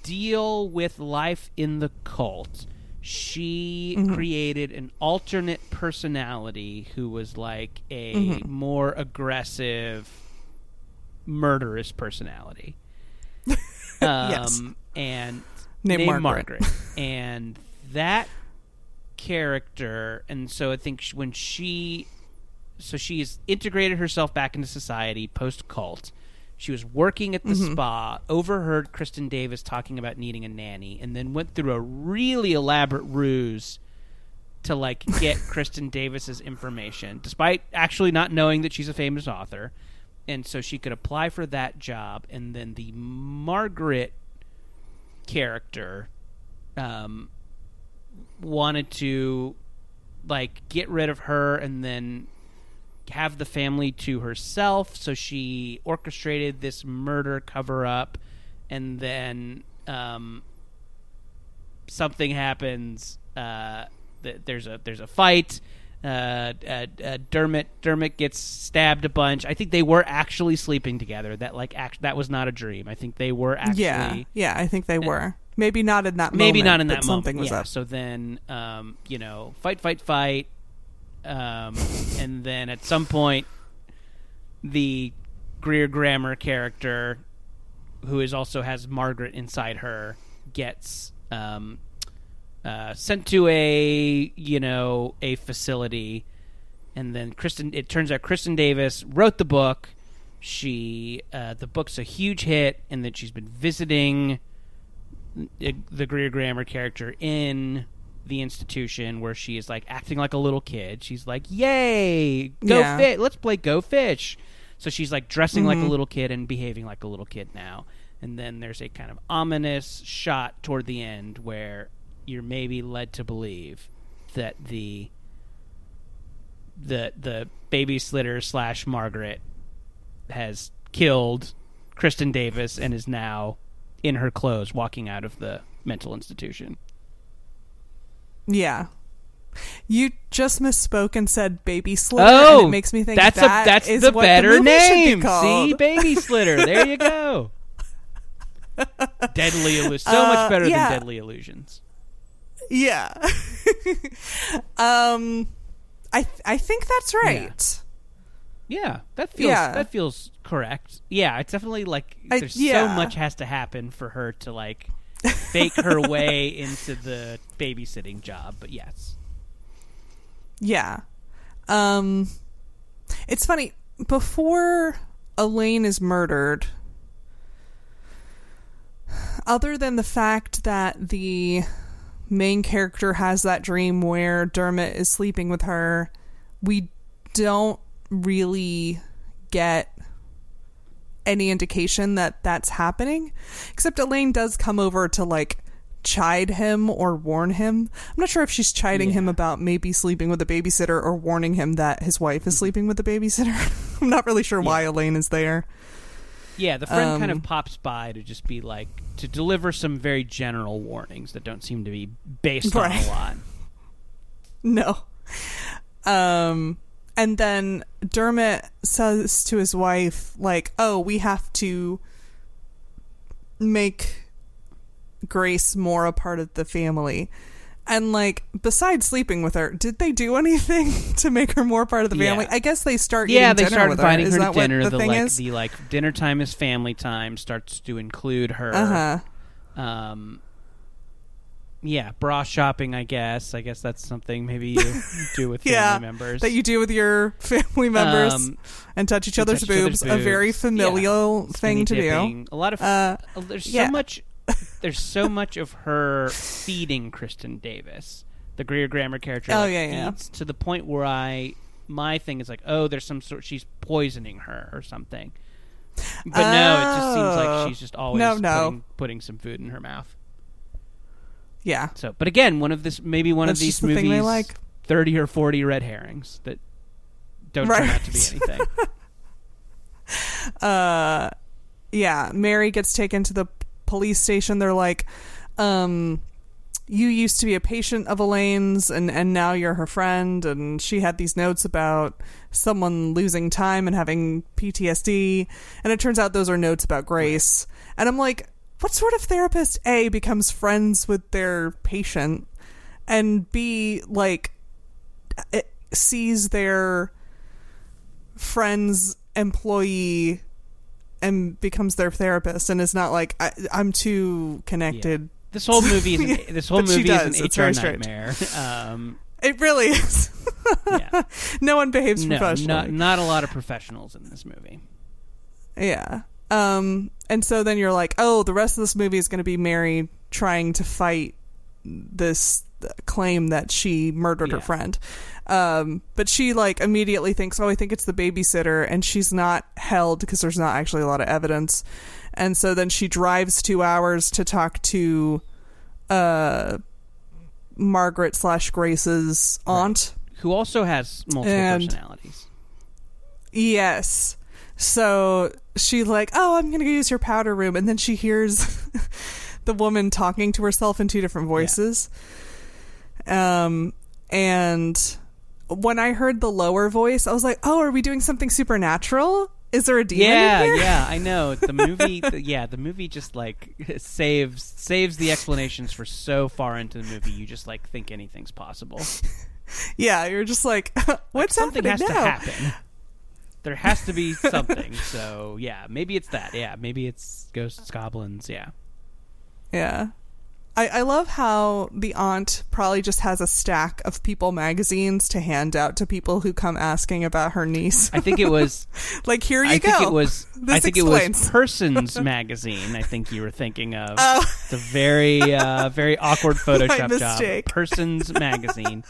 deal with life in the cult, she Mhm. created an alternate personality who was like a Mhm. more aggressive, murderous personality. Um, Yes. and Named named Margaret. and that character, and so I think when she, so she has integrated herself back into society post cult. She was working at the Mhm. spa, overheard Kristin Davis talking about needing a nanny, and then went through a really elaborate ruse to like get Kristin Davis's information, despite actually not knowing that she's a famous author. And so she could apply for that job, and then the Margaret character um, wanted to like get rid of her and then have the family to herself. So she orchestrated this murder cover up, and then um, something happens. Uh, th- there's a there's a fight. Uh, uh, uh, Dermot Dermot gets stabbed a bunch. I think they were actually sleeping together. That like act that was not a dream. I think they were actually yeah, yeah. I think they were. Maybe not in that. maybe moment, not in that something was yeah. up. So then, um, you know, fight, fight, fight, um, and then at some point, the Greer Grammer character, who is also has Margaret inside her, gets um, uh, sent to a you know a facility, and then Kristin. It turns out Kristin Davis wrote the book. She uh, the book's a huge hit, and then she's been visiting the Greer Grammer character in the institution where she is like acting like a little kid. She's like, "Yay, go Yeah. fish! Let's play Go Fish." So she's like dressing like a Mhm. little kid and behaving like a little kid now. And then there's a kind of ominous shot toward the end where you're maybe led to believe that the the the babysitter slash Margaret has killed Kristin Davis and is now in her clothes walking out of the mental institution. Yeah. You just misspoke and said baby slitter. Oh, and it makes me think that's that a that's is the what better the should be name. See, baby slitter. There you go. Deadly illusions. So Uh, much better yeah. than deadly illusions. Yeah. um, I I think that's right. Yeah, that feels Yeah. that feels correct. Yeah, it's definitely like I- there's yeah. so much has to happen for her to like fake her way into the babysitting job. But yes, Yeah. Um, it's funny before Elaine is murdered. Other than the fact that the main character has that dream where Dermot is sleeping with her, we don't really get any indication that that's happening. Except Elaine does come over to like chide him or warn him. I'm not sure if she's chiding him about maybe sleeping with a babysitter or warning him that his wife is sleeping with a babysitter. I'm not really sure why Elaine is there. yeah, the friend kind Um, of pops by to just be like to deliver some very general warnings that don't seem to be based on a lot. No. Um and then Dermot says to his wife like, "Oh, we have to make Grace more a part of the family." And like besides sleeping with her, did they do anything to make her more part of the family? Yeah. I guess they start yeah, eating they dinner start with inviting her. Her to dinner. the, The, thing like is? the like dinner time is family time starts to include her. uh-huh. Um, yeah, bra shopping. I guess. I guess that's something maybe you do with family Yeah, members. That you do with your family members Um, and touch each other's touch each boobs. A very familial Yeah. thing to Skinny do. A lot of Uh, there's yeah. so much there's so much of her feeding Kristin Davis, the Greer Grammer character. Oh, like, yeah, yeah. feeds to the point where I my thing is like, oh, there's some sort she's poisoning her or something. But no, it just seems like Oh. she's just always No, no. Putting, putting some food in her mouth. Yeah. So, but again, one of this maybe one That's of these just the movies thing they like. thirty or forty red herrings that don't Right. turn out to be anything. uh yeah mary gets taken to the police station they're like um you used to be a patient of elaine's and and now you're her friend and she had these notes about someone losing time and having ptsd and it turns out those are notes about grace and i'm like what sort of therapist a becomes friends with their patient and b like it sees their friend's employee and becomes their therapist and is not like I, I'm too connected. This whole movie is an, this whole movie does. is an It's HR nightmare. Um, It really is. yeah. no one behaves no, professionally. not not a lot of professionals in this movie. Yeah. Um, and so then you're like, oh, the rest of this movie is going to be Mary trying to fight this claim that she murdered her friend. Um, but she like immediately thinks, oh, I think it's the babysitter, and she's not held because there's not actually a lot of evidence. And so then she drives two hours to talk to uh, Margaret slash Grace's aunt. Who also has multiple And- personalities. Yes. So she like, oh, I'm gonna go use your powder room, and then she hears the woman talking to herself in two different voices. Um, and when I heard the lower voice, I was like, oh, are we doing something supernatural? Is there a demon? Yeah, yeah, I know. The movie, the, yeah, the movie just like saves saves the explanations for so far into the movie. You just like think anything's possible. yeah. You're just like, what's Something happening has now? to happen. There has to be something. So yeah, maybe it's that. Yeah, maybe it's ghosts, goblins. Yeah. Yeah. I, I love how the aunt probably just has a stack of People magazines to hand out to people who come asking about her niece. I think it was. like, here you I go. think it was. This I think explains. it was Persons magazine. I think you were thinking of. Oh. It's a very, uh, very awkward Photoshop job. Persons magazine,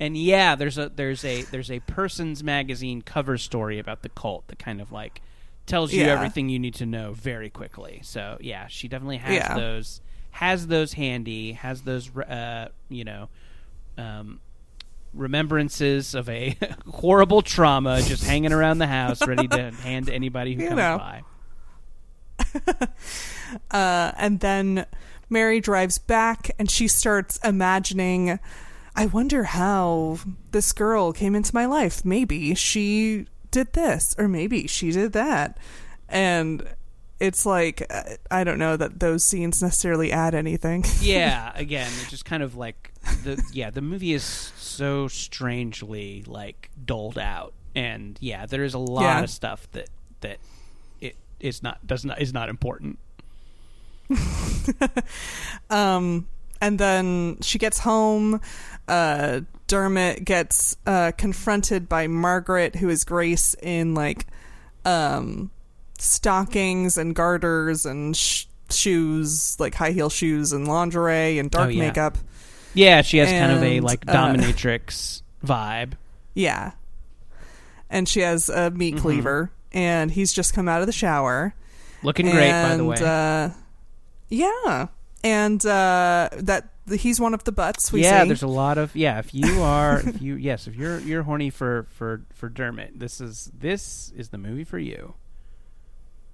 and yeah, there's a there's a there's a Persons magazine cover story about the cult that kind of like tells you Yeah. everything you need to know very quickly. So yeah, she definitely has Yeah. those has those handy, has those uh, you know. Um, remembrances of a horrible trauma just hanging around the house ready to hand to anybody who You comes know. by. Uh, and then Mary drives back and she starts imagining, I wonder how this girl came into my life. Maybe she did this, or maybe she did that. And it's like, I don't know that those scenes necessarily add anything. yeah again it's just kind of like the yeah the movie is so strangely like doled out and yeah there is a lot Yeah. of stuff that that it is not does not is not important Um, and then she gets home. Uh, Dermot gets uh, confronted by Margaret, who is Grace, in like um, stockings and garters and sh- shoes, like high heel shoes and lingerie and dark Oh, yeah. makeup. yeah she has kind of a And, like uh, dominatrix vibe Yeah. And she has a meat Mhm. cleaver, and he's just come out of the shower. looking great by the And, way Uh, yeah. And uh, that he's one of the butts we yeah see. there's a lot of yeah if you are if you yes if you're you're horny for for for dermot this is this is the movie for you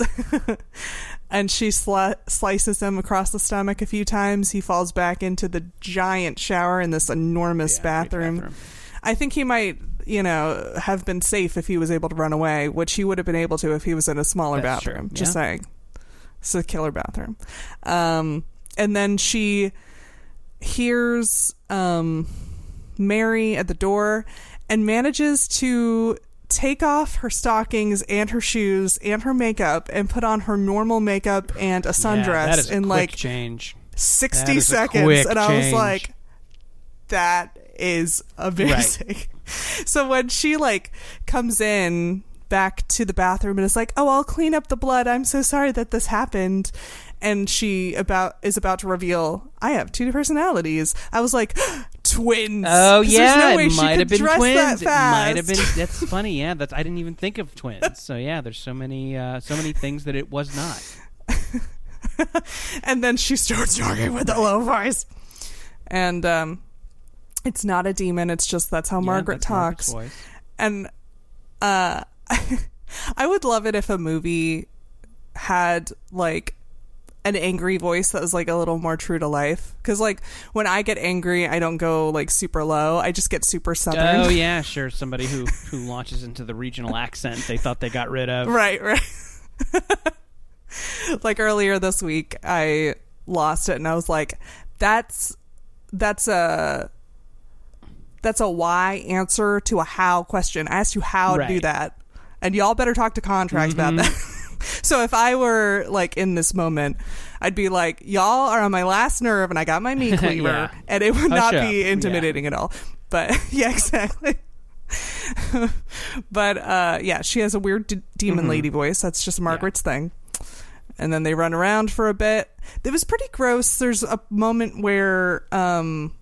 and she sli- slices him across the stomach a few times. He falls back into the giant shower in this enormous Yeah, great bathroom. I think he might, you know, have been safe if he was able to run away, which he would have been able to if he was in a smaller That's true, bathroom. Just yeah. saying. It's a killer bathroom. Um, and then she hears um, Mary at the door and manages to take off her stockings and her shoes and her makeup and put on her normal makeup and a Yeah, sundress a in like change. 60 That is a seconds. and i was change. like that is amazing. So when she like comes in back to the bathroom and is like oh i'll clean up the blood. I'm so sorry that this happened and she about is about to reveal i have two personalities i was like twins Oh yeah, no way it might have been twins. It might have been. That's funny. Yeah, that's. I didn't even think of twins. So yeah, there's so many, uh, so many things that it was not. and then she starts talking with a low voice and um it's not a demon it's just that's how Yeah, margaret that's talks and uh i would love it if a movie had like an angry voice that was like a little more true to life. Because like when i get angry i don't go like super low. I just get super southern Oh yeah, sure. Somebody who who launches into the regional accent they thought they got rid of. right right. Like earlier this week i lost it and i was like that's that's a that's a why answer to a how question. I asked you how to do that. And y'all better talk to contracts about mm-hmm. that so if i were like in this moment i'd be like y'all are on my last nerve and i got my meat cleaver Yeah. and it would Hush not up. be Yeah. intimidating at all but yeah exactly but uh, yeah, she has a weird d- demon Mhm. lady voice. That's just Margaret's thing. And then they run around for a bit. It was pretty gross. There's a moment where um,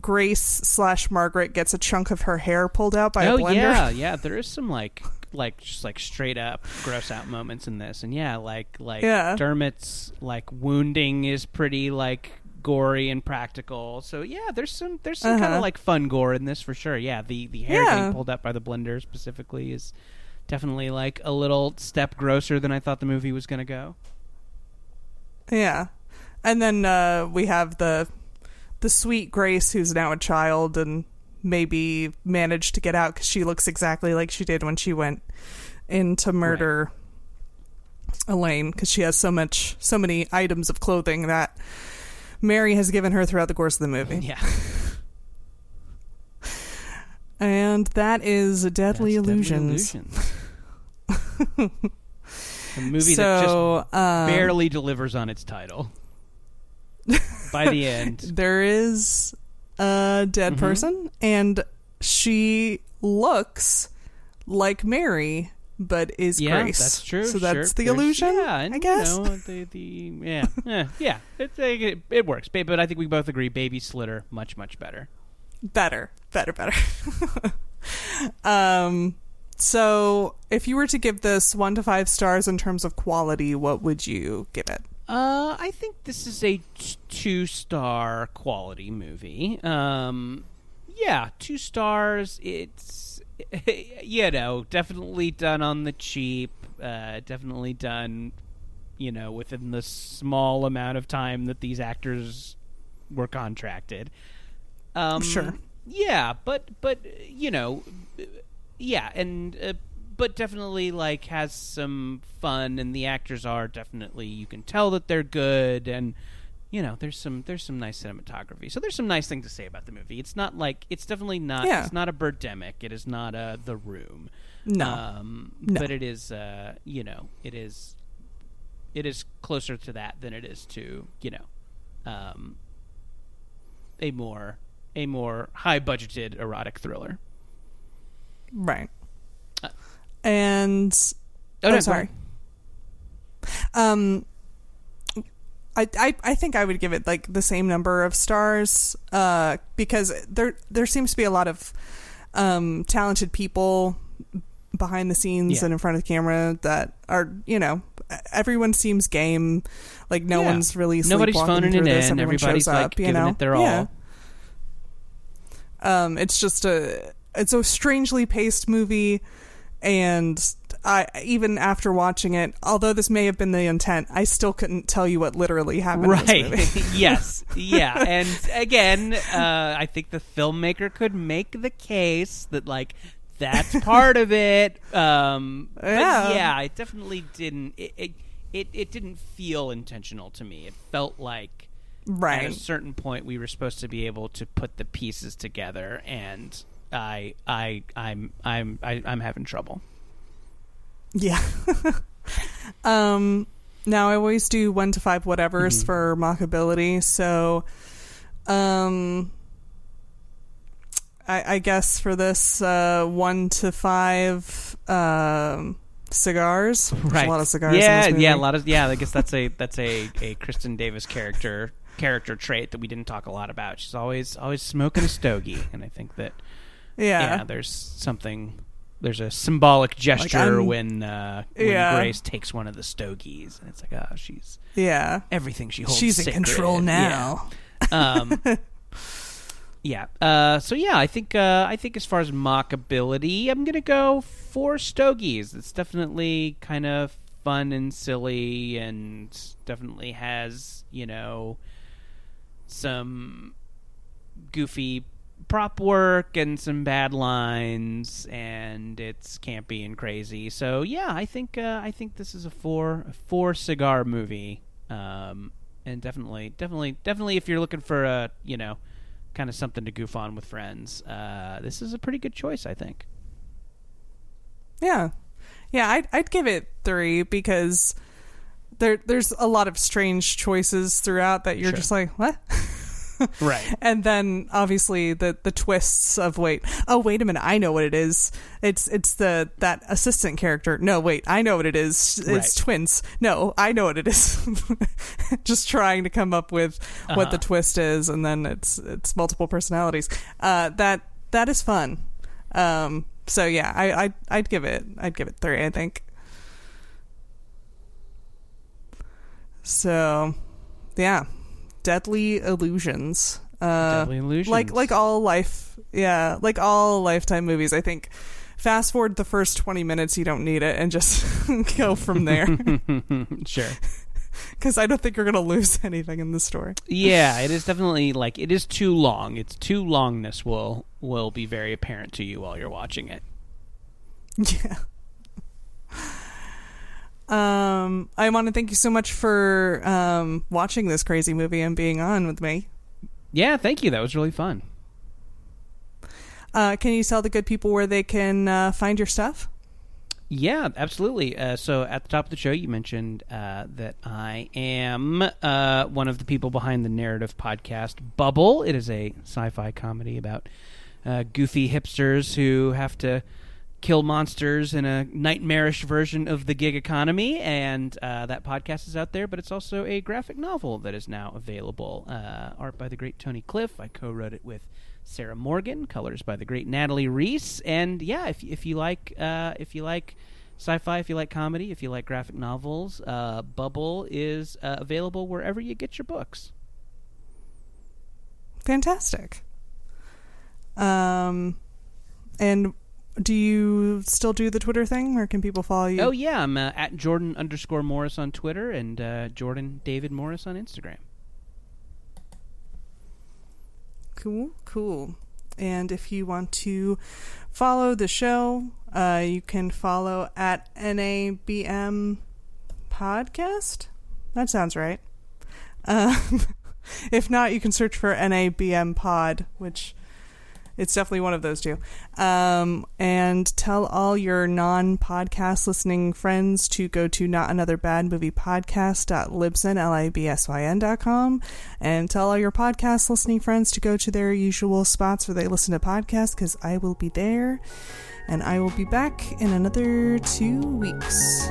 Grace slash Margaret gets a chunk of her hair pulled out by oh a blender. yeah, yeah. There is some like like just like straight up gross out moments in this, and yeah, like like Yeah. Dermot's like wounding is pretty like gory and practical. So yeah, there's some there's some kind Uh-huh. of like fun gore in this for sure. Yeah, the the hair Yeah. getting pulled up by the blender specifically is definitely like a little step grosser than I thought the movie was going to go. Yeah. And then uh, we have the the sweet Grace who's now a child and maybe managed to get out because she looks exactly like she did when she went in to murder Elaine because she has so much so many items of clothing that Mary has given her throughout the course of the movie. Yeah, And that is That's Deadly Illusions. Illusions. a movie that just um, barely delivers on its title. By the end, there is a dead Mhm. person and she looks like Mary but is yeah, Grace. that's true. So sure. that's the There's- illusion, Yeah, I guess. You know, the, the yeah, yeah, yeah. It, it, it works, but I think we both agree, Baby Slitter much much better. better, better, better. um so if you were to give this 1 to 5 stars in terms of quality, what would you give it? Uh, I think this is a t- two star quality movie. Um, yeah, two stars. It's you know definitely done on the cheap. Uh, definitely done, you know, within the small amount of time that these actors were contracted. Um, Sure. Yeah, but but you know, yeah, and uh, but definitely like has some fun, and the actors are definitely you can tell that they're good, and you know there's some there's some nice cinematography. So there's some nice things to say about the movie. It's not like it's definitely not Yeah. it's not a Birdemic. It is not a The Room. No. um, No. but it is uh, you know it is it is closer to that than it is to you know um, a more a more high budgeted erotic thriller. Right. And Oh, no, go sorry. Um, I, I I think I would give it like the same number of stars, uh, because there there seems to be a lot of um talented people behind the scenes Yeah. and in front of the camera that are you know everyone seems game, like no Yeah. one's really Nobody's phoning it this. in. Everyone Everybody's like up, you giving know? it their Yeah. all. Um, it's just a it's a strangely paced movie, and I even after watching it, although this may have been the intent, I still couldn't tell you what literally happened. Right. yes. Yeah. And again, uh, I think the filmmaker could make the case that like that's part of it. Um, but Yeah. yeah, it definitely didn't. It, it it it didn't feel intentional to me. It felt like right at a certain point we were supposed to be able to put the pieces together, and I I I'm I'm I, I'm having trouble. Yeah. um. Now I always do one to five whatevers Mhm. for mockability, so um. I, I guess for this uh, one to five um, cigars, Right. a lot of cigars. Yeah, yeah, a lot of yeah. I guess that's a that's a a Kristin Davis character character trait that we didn't talk a lot about. She's always always smoking a stogie, and I think that yeah, yeah. there's something. There's a symbolic gesture I'm- when uh, when Yeah. Grace takes one of the stogies, and it's like, oh, she's yeah. everything she holds. She's in sacred. control Yeah. now. Um, yeah. Uh, so yeah, I think uh, I think as far as mockability, I'm gonna go for Stogies. It's definitely kind of fun and silly, and definitely has you know some goofy prop work and some bad lines, and it's campy and crazy. So yeah, I think uh, I think this is a four a four cigar movie. Um, and definitely, definitely, definitely, if you're looking for a you know kind of something to goof on with friends, uh, this is a pretty good choice, I think. Yeah, yeah. I'd I'd give it three because there there's a lot of strange choices throughout that you're Sure. just like what. Right. And then obviously the the twists of wait oh wait a minute I know what it is. It's it's the that assistant character. No wait I know what it is. It's Right. twins. No I know what it is. Just trying to come up with what the Uh-huh. twist is and then it's it's multiple personalities. Uh that that is fun. Um so yeah I I I'd give it I'd give it three I think. So yeah Deadly Illusions. Uh, Deadly Illusions. like like all life, yeah, like all Lifetime movies. I think fast forward the first twenty minutes, you don't need it, and just go from there. sure. Because I don't think you're gonna lose anything in the story. Yeah, it is definitely like it is too long. Its too longness will will be very apparent to you while you're watching it. Yeah. Um, I want to thank you so much for um, watching this crazy movie and being on with me. Yeah, thank you. That was really fun. Uh, can you tell the good people where they can uh, find your stuff? Yeah, absolutely. Uh, so at the top of the show, you mentioned uh, that I am uh, one of the people behind the narrative podcast Bubble. It is a sci-fi comedy about uh, goofy hipsters who have to kill monsters in a nightmarish version of the gig economy, and uh, that podcast is out there. But it's also a graphic novel that is now available. Uh, art by the great Tony Cliff. I co-wrote it with Sarah Morgan. Colors by the great Natalie Riess. And yeah, if if you like uh, if you like sci-fi, if you like comedy, if you like graphic novels, uh, Bubble is uh, available wherever you get your books. Fantastic. Um, and do you still do the Twitter thing? Where can people follow you? Oh yeah, I'm uh, at Jordan underscore Morris on Twitter and uh, Jordan David Morris on Instagram. Cool, cool. And if you want to follow the show, uh, you can follow at NABM Podcast. That sounds right. Um, if not, you can search for NABM Pod, which it's definitely one of those two. Um, and tell all your non podcast listening friends to go to not another bad movie podcast.libsyn, L-I-B-S-Y-N dot com. And tell all your podcast listening friends to go to their usual spots where they listen to podcasts because I will be there. And I will be back in another two weeks.